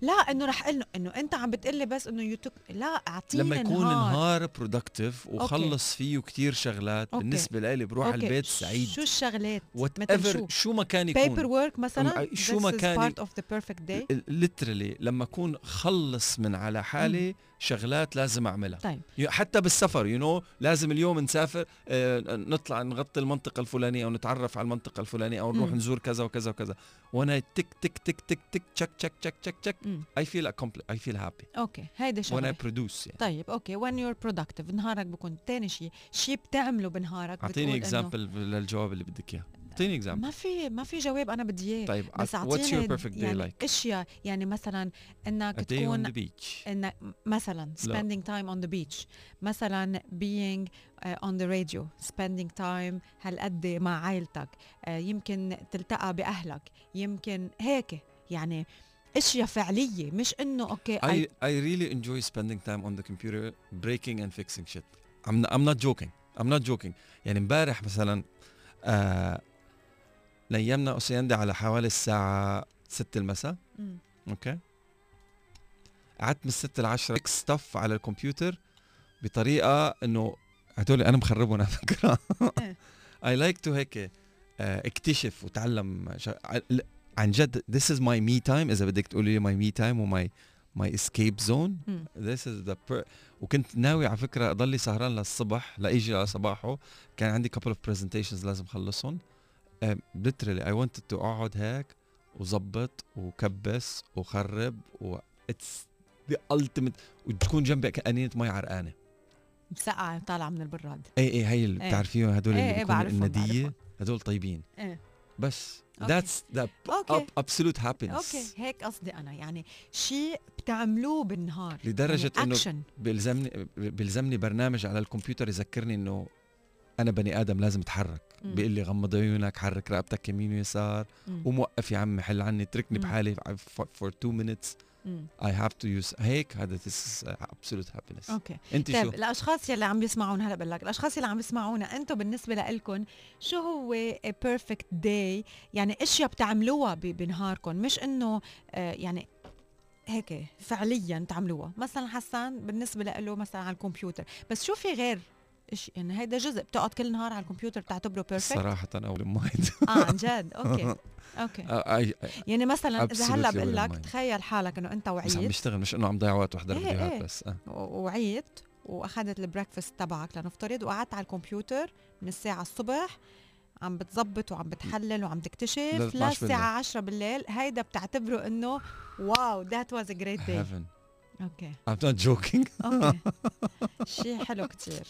لا إنه رح أقول إنه أنت عم بتقلي بس إنه يوتيوب لا اعطيني لما يكون نهار. نهار productive وخلص فيه كتير شغلات okay. بالنسبة لي بروح على okay، البيت سعيد. شو الشغلات؟ whatever شو؟ شو ما كان بيبر يكون. work مثلا شو ما كان part of the perfect day. literally لما أكون خلص من على حالي شغلات لازم أعملها. طيب. حتى بالسفر you you know, لازم اليوم نسافر آه، نطلع نغطي المنطقة الفلانية أو نتعرف على المنطقة الفلانية أو نروح مم. نزور كذا وكذا وكذا. وأنا تك تك تك تك تك check check check check check feel accomplished I feel happy. okay هيدا شغلة. produce يعني. طيب okay. When you're productive نهارك بكون تاني شيء شيء بتعمله بنهارك إنه example للجواب اللي بدك إياه. أعطيني example ما في ما في جواب أنا بدي اياه طيب بس اعطيني يعني like اشياء يعني مثلا انك a تكون the beach انك مثلا spending time on the beach مثلا being uh, on the radio spending time هالقد مع عائلتك uh, يمكن تلتقى باهلك يمكن هيك يعني اشياء فعليه مش انه okay I I really enjoy spending time on the computer breaking and fixing shit I'm not, I'm not joking I'm not joking يعني امبارح مثلا آه نيمنا اوسياندي على حوالي الساعة 6 المساء. okay قعدت من 6 ل 10 stuff على الكمبيوتر بطريقة إنه هدول أنا مخربهم على فكرة. I like to هيك آه اكتشف وتعلم عن جد this is my me time إذا بدك تقولي لي my me time وماي my escape zone مم. this is the per وكنت ناوي على فكرة أضلي سهران للصبح لايجي على صباحه كان عندي couple of presentations لازم خلصهم literally I wanted to اقعد هيك وظبط وكبس وخرب و it's the ultimate وتكون جنبي قنينه مي عرقانة. مسقعه طالعة من البراد. اي اي هي اللي إيه. بتعرفيهم هدول إيه، اللي إيه، بيكونوا بعرفهم. هدول طيبين. إيه. بس okay. that's the okay. up absolute happiness. أوكي هيك قصدي أنا. يعني شيء بتعملوه بالنهار. لدرجة يعني إنه اكشن بيلزمني بيلزمني برنامج على الكمبيوتر يذكرني إنه أنا بني آدم لازم أتحرك. بيقول لي غمض عيونك حرك رقبتك يمين ويسار. وموقف يا عمي حل عني اتركني. بحالي two minutes. مم. I have to use هيك. هذا is absolute happiness. okay. أنت شو؟ طيب الأشخاص يلي عم بيسمعونا هلا بقول لك الأشخاص اللي عم بيسمعونا أنتم بالنسبة لكم شو هو perfect day يعني إشياء بتعملوها بنهاركم مش إنه آه، يعني هيك فعليا تعملوها. مثلا حسان بالنسبة له مثلا على الكمبيوتر بس شو في غير إشي يعني هيدا جزء بتقعد كل نهار على الكمبيوتر بتعتبره perfect صراحة أول مايند آه عن جد. okay. okay. يعني مثلا إذا هلأ بقول لك. تخيل حالك إنه أنت بس عم وعيت. بشتغل مش إنه عم ضيع وقت واحضر إيه، فيديوهات إيه. بس. آه. وعيت وأخذت ال breakfast تبعك لنفترض وقعدت على الكمبيوتر من الساعة الصبح عم بتظبط وعم بتحلل وعم تكتشف 12 للساعة 10 بالليل. هيدا بتعتبره إنه wow that was a great day okay. I'm not joking. okay. شيء حلو كتير.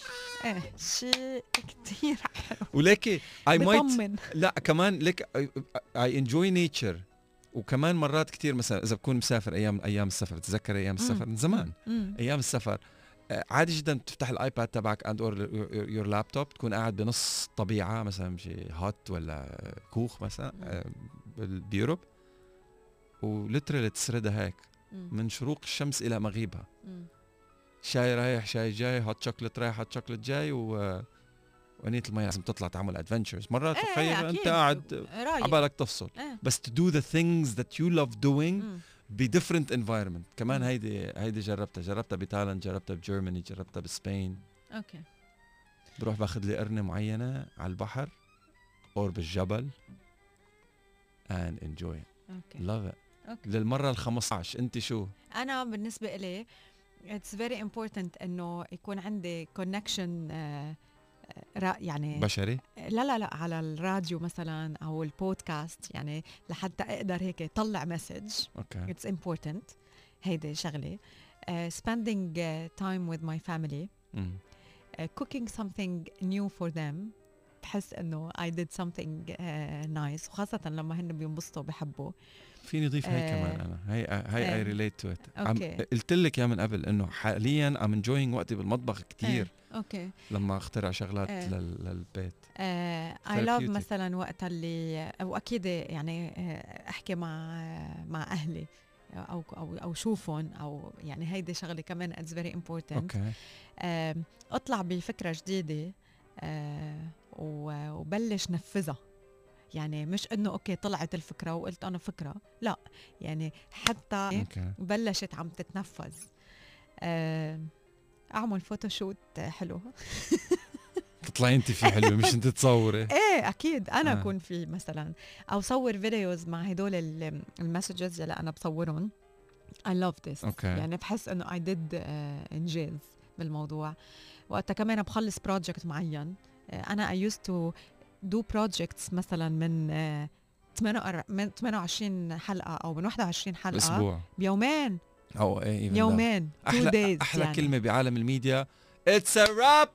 إيه شيء كتير حلو. ولكن I might بطمن. لا كمان لك I enjoy nature. وكمان مرات كتير مثلا إذا بكون مسافر أيام أيام السفر تتذكر أيام السفر؟ من زمان. أيام السفر. آه، عادي جدا تفتح ال iPad تبعك and or your laptop تكون قاعد بنص طبيعة مثلا شيء hut ولا كوخ مثلا آه، بيوروب و literally تسردها هيك. من شروق الشمس إلى مغيبها. شاي رايح شاي جاي hot chocolate رايح hot chocolate جاي و وانية المي لازم تطلع تعمل adventures مرات إيه، تخيل أكيد. أنت قاعد عبالك تفصل. إيه. بس to do the things that you love doing مم. ب different environment. كمان. هيدي هيدي جربتها. جربتها بتايلاند جربتها ب Germany جربتها ب Spain. okay. بروح باخذ لي قرنة معينة على البحر or بالجبل and enjoy it. okay. Love it. أوكي. للمرة ال 15 انت شو؟ أنا بالنسبة لي it's very important إنه يكون عندي connection يعني بشري؟ لا لا لا على الراديو مثلا أو البودكاست يعني لحتى أقدر هيك طلع message okay. it's important هيدي شغلة. uh, spending uh, time with my family. مم. uh, cooking something new for them. بحس إنه I did something uh, nice. وخاصة لما هن بينبسطوا بحبوا. فيني اضيف هي آه، كمان أنا. هي هي اي آه، relate to it. قلت لك يا من قبل إنه حاليا I'm enjoying وقتي بالمطبخ كثير okay. لما أخترع شغلات آه. لل- للبيت. I love Therapeutic. مثلا وقت اللي واكيد يعني آه، أحكي مع مع أهلي أو أو أو شوفهم أو يعني هيدي شغلة كمان it's very important okay. أطلع بفكرة جديدة آه، وبلش نفذها. يعني مش إنه okay طلعت الفكرة وقلت أنا فكرة لا يعني حتى okay. بلشت عم تتنفذ. آه، أعمل photoshoot حلو. تطلعي انت في حلوة مش أنت تصوري. إيه أكيد. أنا آه. أكون في مثلا. أو صور videos مع هدول ال- ال messages اللي أنا بصورهم. I love this. okay. يعني بحس إنه I did uh, إنجاز بالموضوع. وقتها كمان بخلص project معين. أنا I used to do projects مثلا من آه، 8 من 28 حلقة أو من 21 حلقة أسبوع بيومين. أو إيه. يومين أحلى أحلى يعني. كلمة بعالم الميديا. it's a wrap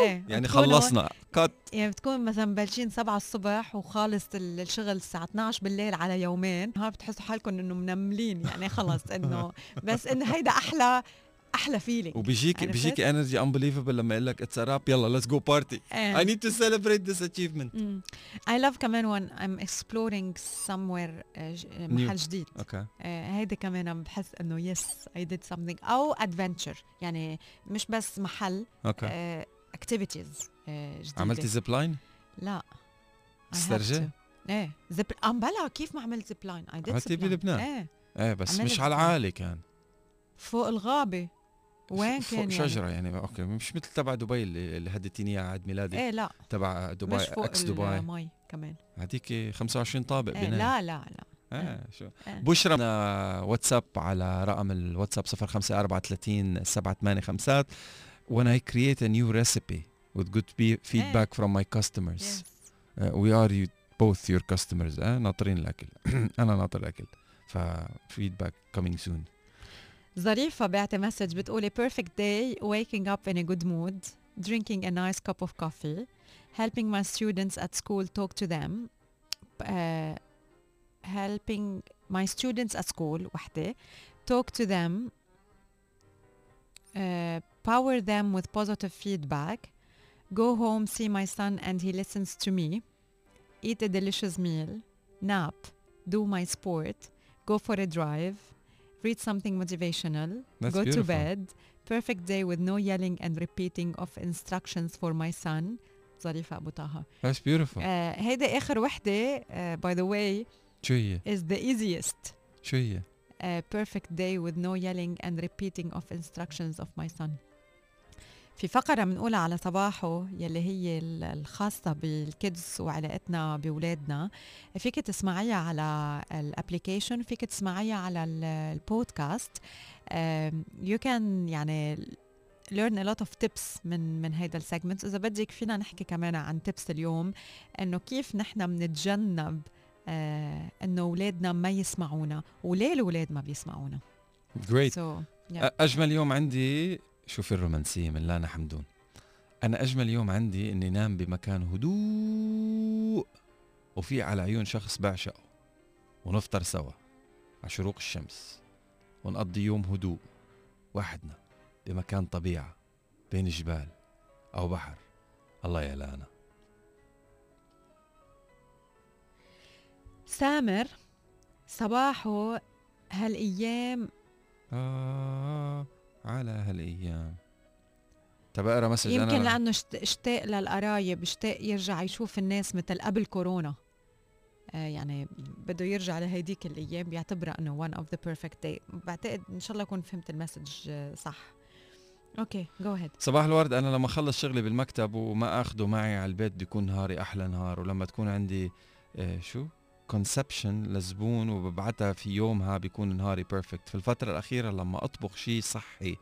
إيه. يعني خلصنا. cut يعني بتكون مثلا مبلشين 7 الصبح وخالص ال- الشغل الساعة 12 بالليل على يومين. ها بتحسوا حالكم إنه منملين يعني خلص إنه بس إنه هيدا أحلى أحلى feeling وبيجيك؟ بيجيك energy unbelievable لما يقول لك it's wrap يلا let's go party I need to celebrate this achievement. I love كمان when I'm exploring somewhere آه، ج- محل جديد. okay آه، هيدا كمان بحس إنه yes I did something. أو adventure يعني مش بس محل okay آه، activities آه، جديدة. عملتي zip line لا to. إيه zip um بلا كيف ما عملت zip line اي عملتي بلبنان؟ إيه. إيه بس مش على. العالي كان. فوق الغابة. وين فوق كان شجرة يعني أوكي. مش مثل تبع دبي اللي, اللي هديتيني إياها عيد ميلادي. يعني؟ إيه لا. تبع دبي مش فوق أكس دبي. المي كمان. هديك 25 طابق إيه بناء. لا لا لا. إيه. شو. إيه. بشرى واتساب على رقم الواتساب 0534 785 when I create a new recipe with good be- feedback from my customers. Yes. uh, we are you, both your customers. uh, ناطرين الأكل. أنا ناطر الأكل. ففيدباك coming soon. ظريفة بعت مسج بتقولي perfect day waking up in a good mood drinking a nice cup of coffee helping my students at school talk to them uh, helping my students at school وحدة talk to them uh, power them with positive feedback go home see my son and he listens to me eat a delicious meal nap do my sport go for a drive read something motivational That's go to beautiful. bed perfect day with no yelling and repeating of instructions for my son ظريفة أبو طه That's beautiful آه هيدا آخر وحدة uh, by the way شو هي is the easiest شو هي uh, perfect day with no yelling and repeating of instructions of my son في فقرة بنقولها على صباحو يلي هي ال- الخاصة بال kids وعلاقتنا بولادنا فيك تسمعيها على ال application فيك تسمعيها على ال- ال podcast you can يعني learn a lot of tips من من هيدا ال segment إذا بدك فينا نحكي كمان عن tips اليوم إنه كيف نحن بنتجنب آه إنه أولادنا ما يسمعونا وليه الأولاد ما بيسمعونا. Great. So yeah. أجمل يوم عندي شوفي الرومانسية من لانا حمدون أنا أجمل يوم عندي إني نام بمكان هدوء وفي على عيون شخص بعشقه. ونفطر سوا على شروق الشمس. ونقضي يوم هدوء وحدنا بمكان طبيعة بين جبال أو بحر. الله يا لانا سامر صباحو هالأيام. آه. على هالأيام. تبقى أقرأ message يمكن أنا لأنه اشت- اشتاق للقرايب اشتاق يرجع يشوف الناس مثل قبل كورونا. آه يعني بده يرجع لهيديك الأيام بيعتبرها إنه one of the perfect day. بعتقد إن شاء الله أكون فهمت ال message آه، صح. okay جو هيد صباح الورد أنا لما أخلص شغلي بالمكتب وما أخده معي على البيت بده يكون نهاري أحلى نهار ولما تكون عندي آه شو؟ conception لزبون وببعتها في يومها بيكون نهاري perfect في الفترة الأخيرة لما أطبخ شيء صحي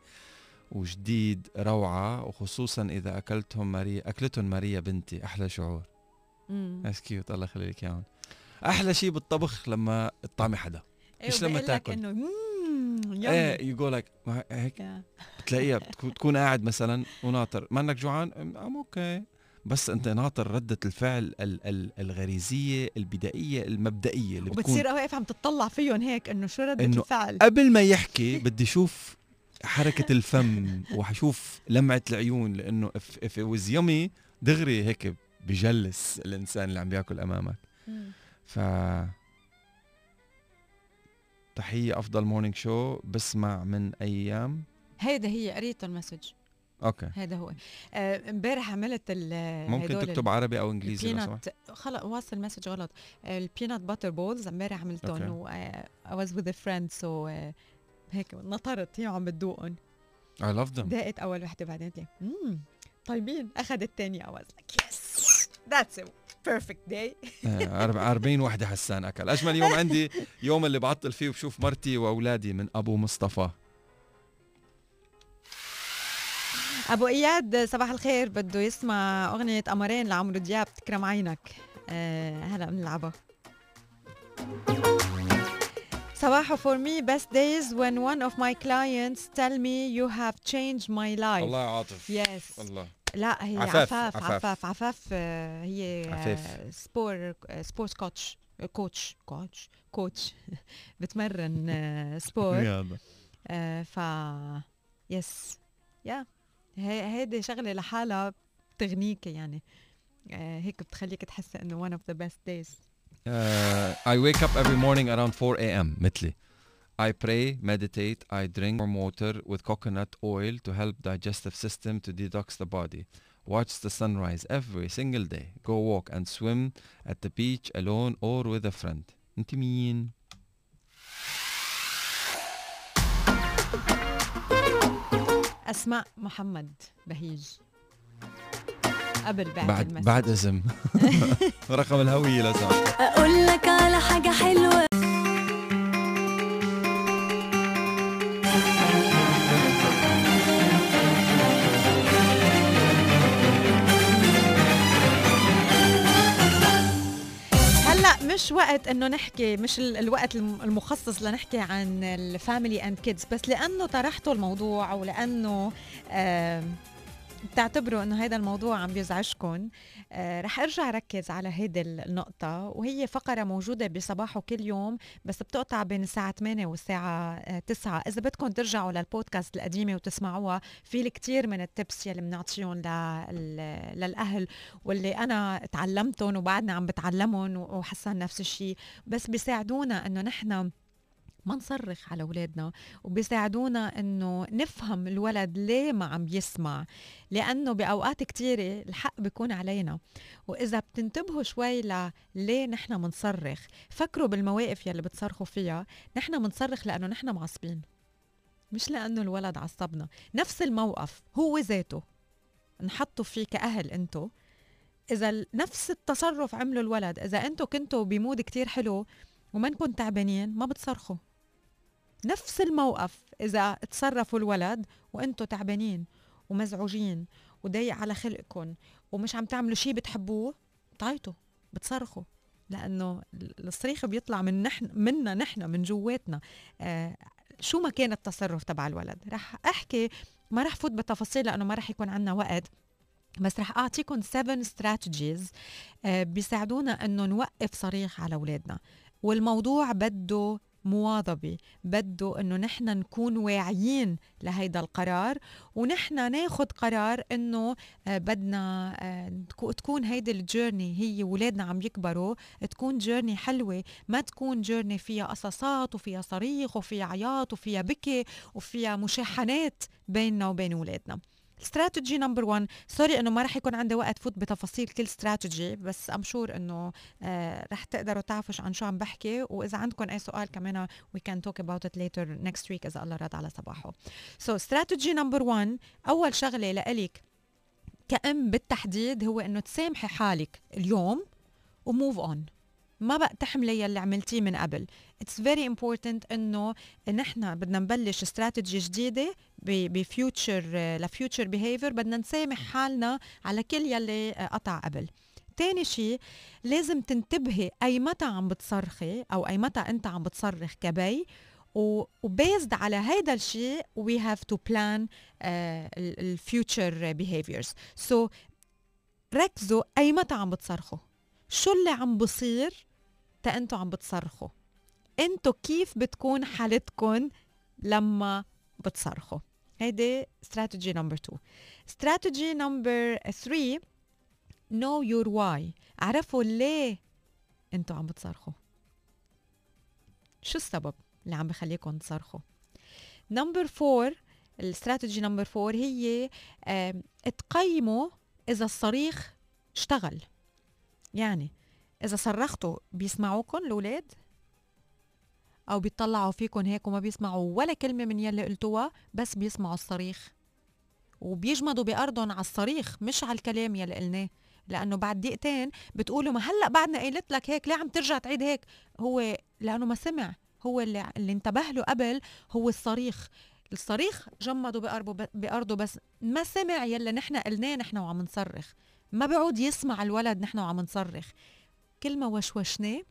وجديد روعة وخصوصا إذا أكلتهم ماريا أكلتهم ماريا بنتي أحلى شعور. ناس cute الله يخلي لك إياهم أحلى شيء بالطبخ لما تطعمي حدا مش لما تاكل. yummy. إيه you go like هيك. بتلاقيها بتكون تكون قاعد مثلا وناطر. ما انك جوعان؟ um okay بس أنت ناطر ردة الفعل ال- ال- الغريزية البدائية المبدئية اللي بتكون وبتصير واقف عم تطلع فيهم هيك إنه شو ردة إنه الفعل؟ قبل ما يحكي بدي أشوف حركة الفم وحشوف لمعة العيون لأنه if it was yummy دغري هيك بجلس الإنسان اللي عم بياكل أمامك. ف تحية أفضل مورنينج شو بسمع من أيام. هيدا هي قريت ال message okay. هذا هو. آه، امبارح عملت ال ممكن تكتب عربي أو إنجليزي لو سمحت؟ خلص واصل ال message غلط. ال peanut butter balls امبارح عملتهم. و with a friend so آه، هيك نطرت. هي عم بتدوقهم. I love them. دقت أول وحدة بعدين قلت امم طيبين. اخذت الثانية that's a perfect day. آه، أربع- 40 وحدة حسان أكل. أجمل يوم عندي يوم اللي بعطل فيه وبشوف مرتي وأولادي من أبو مصطفى. أبو إياد صباح الخير. بده يسمع أغنية قمرين لعمرو دياب تكرم عينك. آه هلا بنلعبها صباحو for me best days when one of my clients tell me you have changed my life. الله عاطف Yes. الله. لا هي عفاف، عفاف عفاف. عفاف عفاف, آه، هي عفاف. سبور سبورتس كوتش كوتش كوتش كوتش بتمرن سبور آه، ف يس يا هيدي شغله لحالها بتغنيك يعني آه، هيك بتخليك تحس انه one of the best days Uh, I wake up every morning around 4 a.m. مثلي I pray, meditate, I drink warm water with coconut oil to help digestive system to detox the body. Watch the sunrise every single day. Go walk and swim at the beach alone or with a friend. انت مين؟ أسماء محمد بهيج. قبل بعد بعد. بعد اسم. رقم الهوية لو سمحت أقول لك على حاجة حلوة. مش وقت إنه نحكي مش ال- الوقت الم- المخصص لنحكي عن ال family and kids بس لأنه طرحتوا الموضوع ولأنه آم، بتعتبروا إنه هذا الموضوع عم بيزعجكم. آه رح أرجع ركز على هيدي النقطة وهي فقرة موجودة بصباحو كل يوم بس بتقطع بين الساعة 8 والساعة آه 9 إذا بدكم ترجعوا للبودكاست القديمة وتسمعوها في الكثير من ال tips يلي بنعطيهم لل- للأهل واللي أنا تعلمتهم وبعدنا عم بتعلمهم وحسن نفس الشيء بس بيساعدونا إنه نحن ما نصرخ على أولادنا وبيساعدونا إنه نفهم الولد ليه ما عم بيسمع لأنه بأوقات كتيرة الحق بيكون علينا. وإذا بتنتبهوا شوي لليه نحن منصرخ فكروا بالمواقف يلي بتصرخوا فيها نحن منصرخ لأنه نحن معصبين مش لأنه الولد عصبنا. نفس الموقف هو ذاته نحطوا فيه كأهل أنتو. إذا نفس التصرف عمله الولد إذا أنتو كنتوا بمود كتير حلو ومنكن تعبانين ما بتصرخوا. نفس الموقف إذا تصرفوا الولد وأنتوا تعبانين ومزعوجين وضيق على خلقكم ومش عم تعملوا شيء بتحبوه بتعيطوا بتصرخوا. لأنه ال- الصريخ بيطلع من نحن منا نحن من جواتنا. آه شو ما كان التصرف تبع الولد. رح أحكي ما رح فوت بتفاصيل لأنه ما رح يكون عنا وقت. بس رح أعطيكم 7 strategies آه بيساعدونا إنه نوقف صريخ على أولادنا. والموضوع بده مواظبة. بده إنه نحن نكون واعيين لهيدا القرار ونحن ناخد قرار إنه آه، بدنا آه، تكو- تكون هيدي الجيرني هي ولادنا عم يكبروا تكون journey حلوة ما تكون journey فيها قصاصات وفيها صريخ وفيها عياط وفيها بكي وفيها مشاحنات بيننا وبين ولادنا. strategy number 1 sorry إنه ما رح يكون عندي وقت فوت بتفاصيل كل استراتيجي بس I'm sure إنه آه رح تقدروا تعرفوا عن شو عم بحكي. وإذا عندكم أي سؤال كمان we can talk about it later next week إذا الله راد على صباحو. so strategy number 1 أول شغلة لإلك كأم بالتحديد هو إنه تسامحي حالك اليوم و move on ما بقى تحملي يلي عملتيه من قبل. It's very important إنه نحن بدنا نبلش استراتيجي جديدة ب future ل future behavior بدنا نسامح حالنا على كل يلي قطع قبل. تاني شيء لازم تنتبهي أي متى عم بتصرخي أو أي متى أنت عم بتصرخ كبي وبيزد على هيدا الشيء we have to plan ال future behaviors. so ركزوا أي متى عم بتصرخوا. شو اللي عم بصير؟ تا أنتوا عم بتصرخوا. أنتوا كيف بتكون حالتكم لما بتصرخوا؟ هيدي strategy number 2 strategy number 3 know your why. عرفوا ليه أنتوا عم بتصرخوا. شو السبب اللي عم بخليكم تصرخوا؟ number 4 ال strategy number 4 هي آه تقيموا إذا الصريخ اشتغل. يعني إذا صرختوا بيسمعوكم الأولاد أو بيطلعوا فيكم هيك وما بيسمعوا ولا كلمة من يلي قلتوها بس بيسمعوا الصريخ. وبيجمدوا بأرضهم على الصريخ مش على الكلام يلي قلناه. لأنه بعد دقيقتين بتقولوا ما هلأ بعدنا قلت لك هيك ليه عم ترجع تعيد هيك؟ هو لأنه ما سمع. هو اللي, اللي انتبه له قبل هو الصريخ. الصريخ جمدوا بأرضه بأرضه بس ما سمع يلي نحن قلناه نحن وعم نصرخ. ما بيعود يسمع الولد نحن وعم نصرخ. كل ما وشوشناه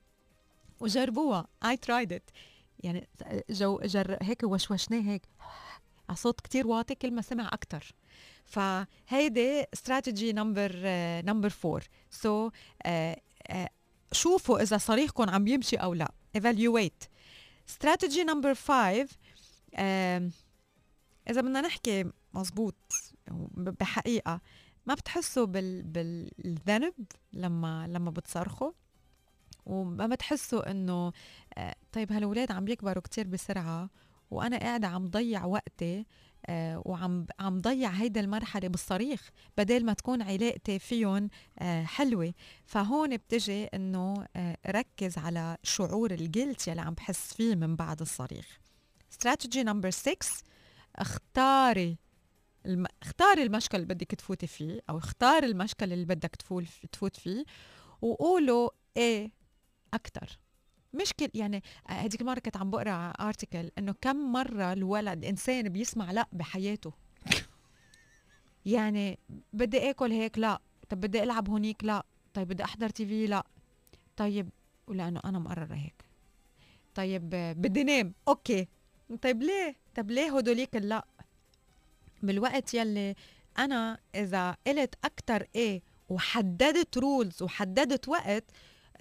وجربوها. I tried it يعني جو جر هيك وشوشناه هيك. على صوت كتير واطي كل ما سمع أكثر فهيدي strategy number number 4 so شوفوا إذا صريخكم عم يمشي أو لا. Evaluate. strategy number 5 إذا بدنا نحكي مزبوط بحقيقة ما بتحسوا بال... بالذنب لما لما بتصرخوا؟ وما بتحسوا إنه آه، طيب هالولاد عم يكبروا كتير بسرعة وأنا قاعدة عم ضيع وقتي آه وعم عم ضيع هيدا المرحلة بالصريخ بدل ما تكون علاقتي فيهم آه حلوة. فهون بتجي إنه ركز على شعور الجلت يلي عم بحس فيه من بعد الصريخ. استراتيجي نمبر 6 اختاري الم... اختاري المشكل اللي بدك تفوتي فيه أو اختاري المشكل اللي بدك تفول تفوت فيه وقولوا إيه أكثر مشكل يعني هذيك المره كنت عم بقرأ ارتكل إنه كم مرة الولد إنسان بيسمع لأ بحياته. يعني بدي آكل هيك لأ طب بدي ألعب هونيك لأ طيب بدي أحضر TV لأ. طيب ولأنه أنا مقررة هيك. طيب بدي نام okay. طيب ليه؟ طب ليه هدوليك لا بالوقت يلي أنا إذا قلت أكثر إيه وحددت rules وحددت وقت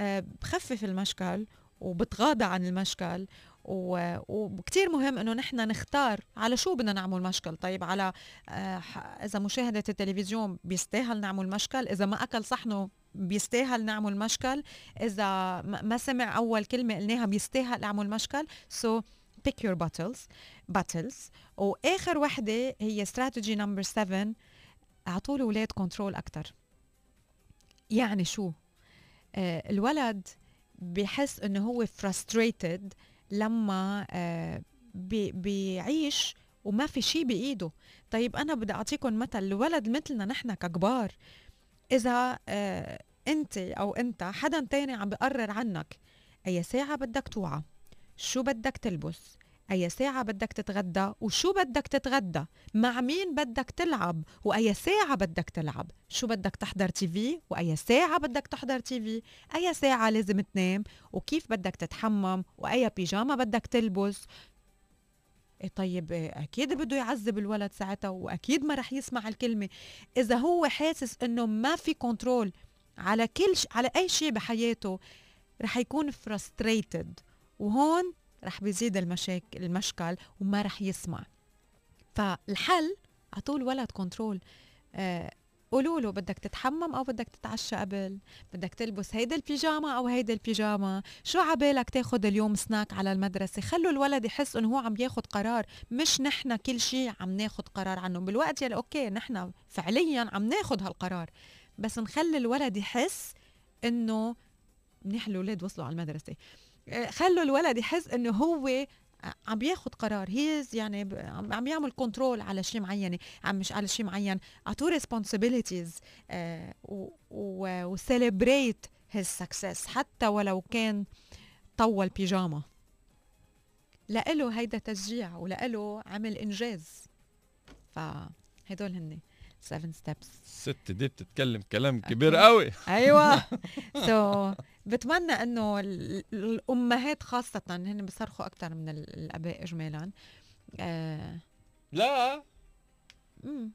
آه، بخفف المشكل وبتغاضى عن المشكل وكتير مهم إنه نحن نختار على شو بدنا نعمل مشكل. طيب على آه، إذا مشاهدة التلفزيون بيستاهل نعمل مشكل إذا ما أكل صحنه بيستاهل نعمل مشكل إذا ما سمع أول كلمة قلناها بيستاهل نعمل مشكل. so so pick your battles battles. وآخر وحدة هي strategy number 7 اعطوا الاولاد control أكثر يعني شو؟ آه الولد بحس إنه هو frustrated لما آه بي بيعيش وما في شيء بإيده. طيب أنا بدي اعطيكم مثل الولد مثلنا نحن ككبار. إذا آه أنت أو أنت حدا تاني عم بقرر عنك أي ساعة بدك توعى؟ شو بدك تلبس؟ أي ساعة بدك تتغدى؟ وشو بدك تتغدى؟ مع مين بدك تلعب؟ وأي ساعة بدك تلعب؟ شو بدك تحضر TV؟ وأي ساعة بدك تحضر TV؟ أي ساعة لازم تنام؟ وكيف بدك تتحمم؟ وأي بيجامة بدك تلبس؟ إيه طيب أكيد بده يعذب الولد ساعتها وأكيد ما رح يسمع الكلمة. إذا هو حاسس إنه ما في control على كل ش... على أي شيء بحياته رح يكون frustrated وهون رح بيزيد المشاكل المشكل وما رح يسمع. فالحل اعطوه الولد control آه قولوا له بدك تتحمم أو بدك تتعشى قبل بدك تلبس هيدا البيجاما أو هيدا البيجاما شو عبالك تاخد اليوم سناك على المدرسة؟ خلوا الولد يحس إنه هو عم ياخد قرار. مش نحن كل شيء عم ناخد قرار عنه. بالوقت يلي okay نحن فعليا عم ناخد هالقرار. بس نخلي الولد يحس إنه منيح الأولاد وصلوا على المدرسة. آه، خلوا الولد يحس إنه هو عم بياخد قرار. he's يعني عم عم يعمل control على شيء معين عم مش على شيء معين. أعطوه responsibilities و celebrate his success حتى ولو كان طول بيجاما لإله هيدا تشجيع ولإله عمل إنجاز. فهدول هن 7 steps الست دي بتتكلم كلام كبير قوي. أيوه. so بتمنى إنه ال- الأمهات خاصة هن بيصرخوا أكثر من ال- الأباء اجمالا. آه. لا.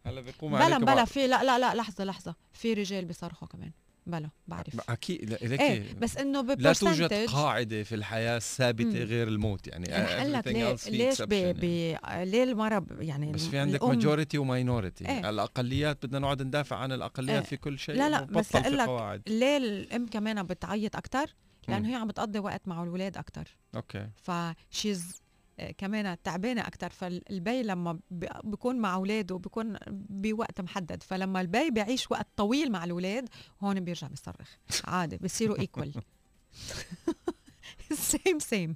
هلا بيقوم بلا بلا. في لا لا لا لحظة لحظة. في رجال بيصرخوا كمان. بلا بعرف أكيد لا ليك إيه بس إنه لا توجد قاعدة في الحياة ثابتة مم. غير الموت يعني رح أقول لك ليه ليش بي يعني. بي ليه المرة ب- يعني بس في عندك majority و minority إيه. الأقليات بدنا نقعد ندافع عن الاقليات إيه. في كل شيء لا لا بس لك ليه الأم كمان بتعيط أكثر. لأنه هي عم بتقضي وقت مع الاولاد أكثر okay ف she's كمان تعبانة أكثر فالبي لما بيكون مع اولاده بيكون بوقت محدد فلما البي بيعيش وقت طويل مع الأولاد هون بيرجع بيصرخ. عادي بصيروا equal same same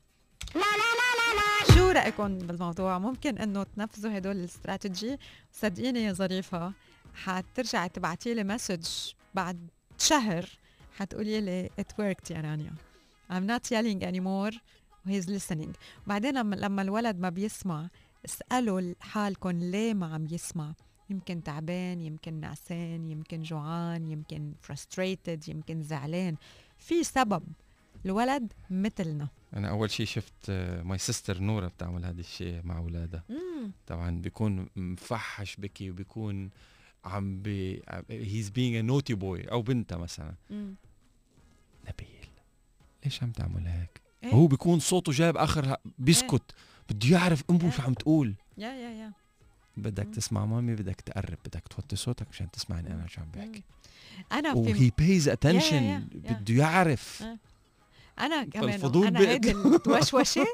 شو رأيكم بالموضوع؟ ممكن إنه تنفذوا هدول الاستراتيجي؟ صدقيني يا ظريفة حترجعي تبعتي لي message بعد شهر حتقولي لي it worked يا رانيا. I'm not yelling anymore. و he's listening. بعدين لما الولد ما بيسمع اسألوا حالكم ليه ما عم يسمع. يمكن تعبان يمكن نعسان يمكن جوعان يمكن frustrated يمكن زعلان. في سبب الولد مثلنا. أنا أول شيء شفت my sister نورة بتعمل هذا الشيء مع أولادها. طبعا بيكون مفحش بكي وبيكون عم بي he's being naughty boy أو بنتها مثلا. نبيل ليش عم تعمل هيك؟ إيه؟ هو بيكون صوته جايب آخر بيسكت. بده يعرف أمه شو عم تقول. يا يا يا. بدك. تسمع مامي بدك تقرب بدك توطي صوتك مشان تسمعني أنا شو عم بحكي. أنا في و he pays attention. بده يعرف. آه. أنا كمان أنا. هيدي الوشوشة.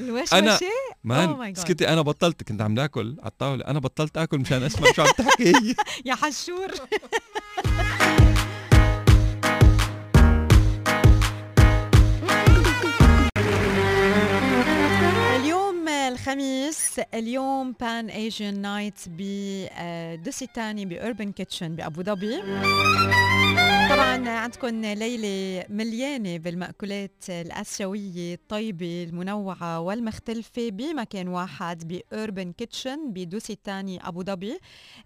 الوشوشة. man Oh my God. سكتي أنا بطلت كنت عم ناكل على الطاولة. أنا بطلت آكل مشان أسمع شو عم تحكي. يا حشور. الخميس اليوم Pan Asian night ب Dusit Thani ب Urban Kitchen بأبو ظبي طبعا عندكم ليلة مليانة بالمأكولات الآسيوية الطيبة المنوعة والمختلفة بمكان واحد ب Urban Kitchen ب Dusit Thani أبو ظبي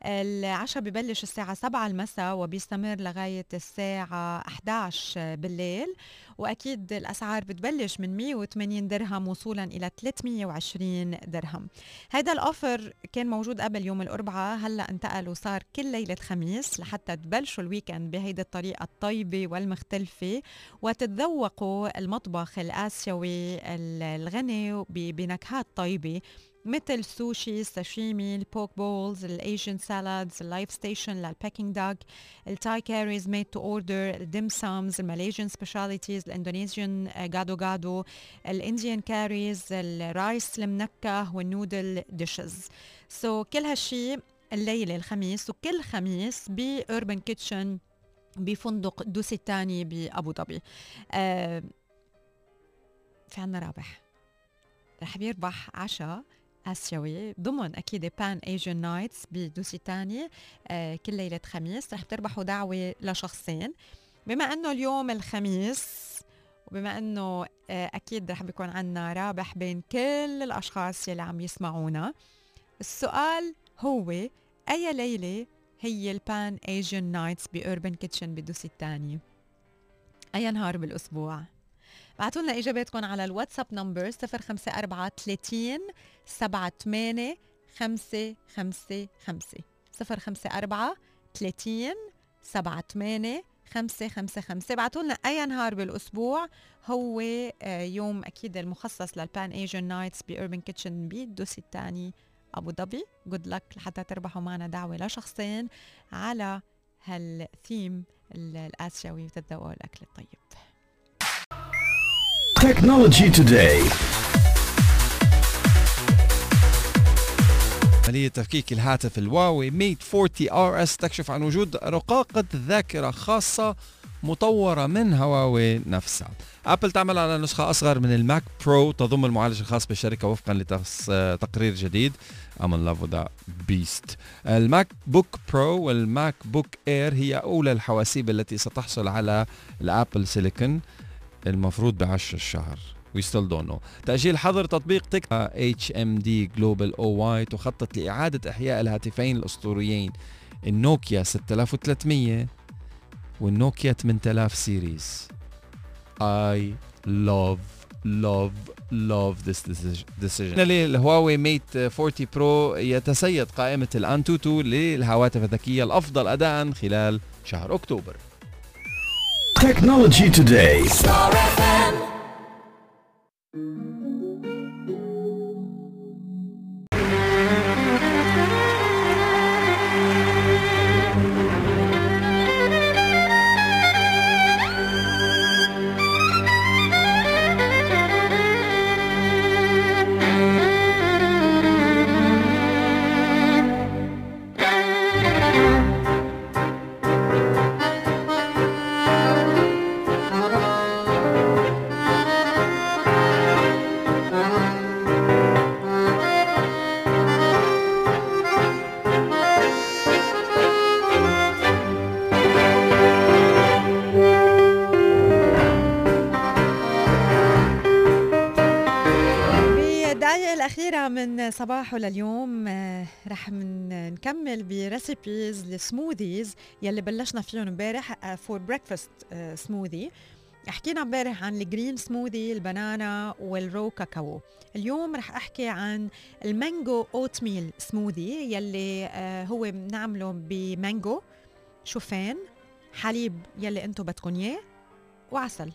العشاء ببلش الساعة 7 المساء وبيستمر لغاية الساعة 11 بالليل. وأكيد الأسعار بتبلش من 180 درهم وصولا إلى 320 درهم. هذا الأوفر كان موجود قبل يوم الأربعاء هلأ انتقل وصار كل ليلة خميس لحتى تبلشوا الويكند بهيدي الطريقة الطيبة والمختلفة وتتذوقوا المطبخ الآسيوي ال- الغني بنكهات طيبة. مثل سوشي الساشيمي ال poke bowls ال Asian salads ال live station لل Peking duck ال Thai curries made to order ال dim sums ال Malaysian specialties ال Indonesian gado gado ال Indian curries ال rice المنكه وال noodle dishes so so, كل هالشي الليلة الخميس وكل خميس ب Urban Kitchen بفندق Dusit Thani بأبو ظبي. آه في عنا رابح. رح بيربح عشاء آسيوي ضمن أكيد Pan Asian nights ب Dusit Thani آه كل ليلة خميس. رح تربحوا دعوة لشخصين. بما أنه اليوم الخميس وبما أنه آه أكيد رح بيكون عنا رابح بين كل الأشخاص يلي عم يسمعونا السؤال هو أي ليلة هي البان ايجن نايتس بأوربن كيتشن بدوسيتاني أي نهار بالأسبوع. بعتوا لنا إجاباتكم على الواتساب number 054 30 78 555 054 30 78 555 بعتوا لنا أي نهار بالأسبوع هو آه، يوم أكيد المخصص لل Pan Asian nights ب Urban Kitchen بال Dusit Thani أبو ظبي. good luck لحتى تربحوا معنا دعوة لشخصين على هالثيم ال- الآسيوي وتتذوقوا الأكل الطيب. Technology Today. عملية تفكيك الهاتف ال Huawei Mate 40 RS تكشف عن وجود رقاقة ذاكرة خاصة مطورة من هواوي نفسها. Apple تعمل على نسخة أصغر من ال Mac Pro تضم المعالج الخاص بالشركة وفقا لتقرير جديد. Love with that beast. ال MacBook Pro وال MacBook Air هي أولى الحواسيب التي ستحصل على ال Apple Silicon. المفروض بعشر الشهر We still don't know. تأجيل حظر تطبيق تيك HMD Global OY تخطط لإعادة إحياء الهاتفين الأسطوريين النوكيا 6300 والنوكيا 8000 series. I love love love this decision. الهواوي ميت 40 برو يتسيد قائمة الأنتوتو للهواتف الذكية الأفضل أداء خلال شهر أكتوبر. Technology Today. من صباحه لليوم. آه، رح نكمل ب recipes ال smoothies يلي بلشنا فيهم امبارح for breakfast smoothie حكينا امبارح عن ال green smoothie ال banana وال raw cacao اليوم رح أحكي عن ال mango oatmeal smoothie يلي آه، هو بنعمله بمانجو شوفان حليب يلي أنتم بدكم إياه وعسل.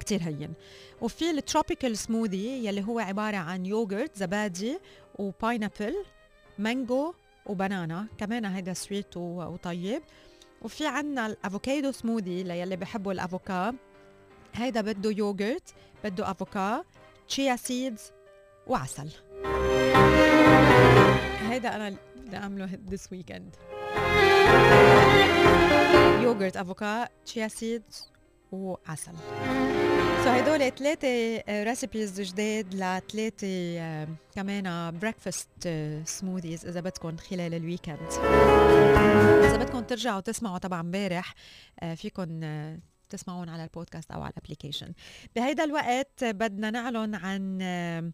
كتير هين. وفي ال tropical smoothie يلي هو عبارة عن يوغرت زبادي و pineapple mango و banana. كمان هيدا sweet وطيب. وفي عنا ال avocado smoothie ليلي بحبوا الافوكا. هيدا بده يوغرت بده افوكا chia seeds وعسل. هيدا أنا بدي أعمله this weekend يوغرت افوكا chia seeds وعسل so هدول ثلاثة recipes جداد لثلاثة آه، كمان breakfast smoothies إذا بدكم خلال ال weekend. إذا بدكم ترجعوا تسمعوا تبع امبارح آه، فيكم آه، تسمعون على البودكاست أو على ال application. بهيدا الوقت بدنا نعلن عن آه،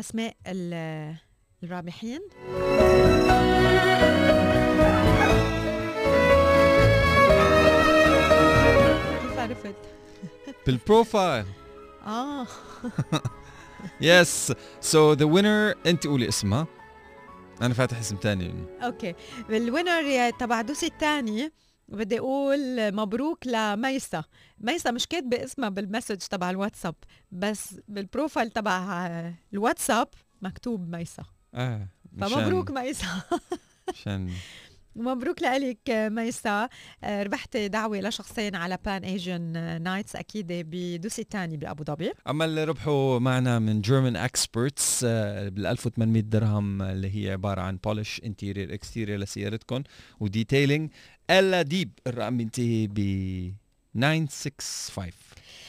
أسماء ال- الرابحين. عرفت؟ بال profile. آه. yes so the winner أنت قولي اسمها. أنا فاتح اسم تاني. okay. ال winner تبع Dusit Thani بدي أقول مبروك لميسا. ميسا مش كاتبة اسمها بال message تبع الواتساب بس بال profile تبع الواتساب مكتوب ميسا. آه فمبروك ميسا. عشان مبروك لك ميسا. آه، ربحتي دعوة لشخصين على Pan Asian Nights أكيد ب Dusit Thani بأبو ظبي. أما اللي ربحوا معنا من German Experts بال 1800 درهم اللي هي عبارة عن polish interior exterior لسيارتكم و detailing إلا deep الرقم بينتهي ب 965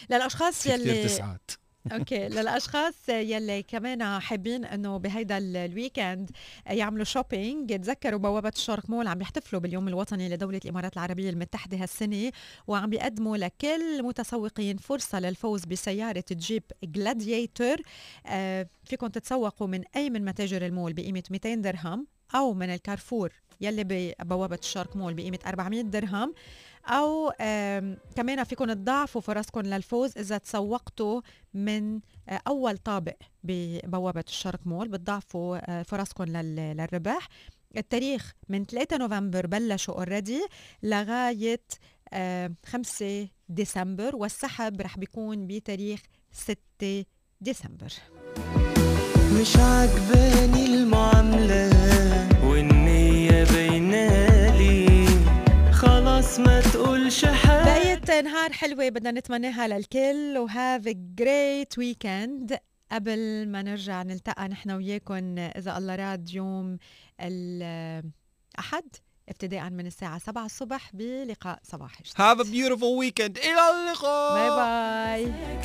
للأشخاص في كثير يلي تسعات. okay. للأشخاص يلي كمان حابين إنه بهيدا ال- ال weekend يعملوا shopping تذكروا بوابة الشرق مول عم يحتفلوا باليوم الوطني لدولة الإمارات العربية المتحدة هالسنة وعم بيقدموا لكل المتسوقين فرصة للفوز بسيارة Jeep Gladiator آه فيكم تتسوقوا من أي من متاجر المول بقيمة 200 درهم أو من الكارفور يلي ببوابة الشرق مول بقيمة 400 درهم. آم، كمان فيكم تضاعفوا فرصكم للفوز إذا تسوقتوا من آه، أول طابق ببوابة الشرق مول بتضاعفوا آه، فرصكم لل- للربح التاريخ من 3 نوفمبر بلشوا already لغاية آه، 5 ديسمبر والسحب رح بيكون بتاريخ 6 ديسمبر. مش عجباني المعاملة والنية بينالي ما تقولش حاجة. بقية نهار حلوة بدنا نتمناها للكل و have great weekend قبل ما نرجع نلتقى نحن وياكم إذا الله راد يوم الأحد ابتداء من الساعة 7 الصبح بلقاء صباحي جديد. Have a beautiful weekend. إلى اللقاء. باي باي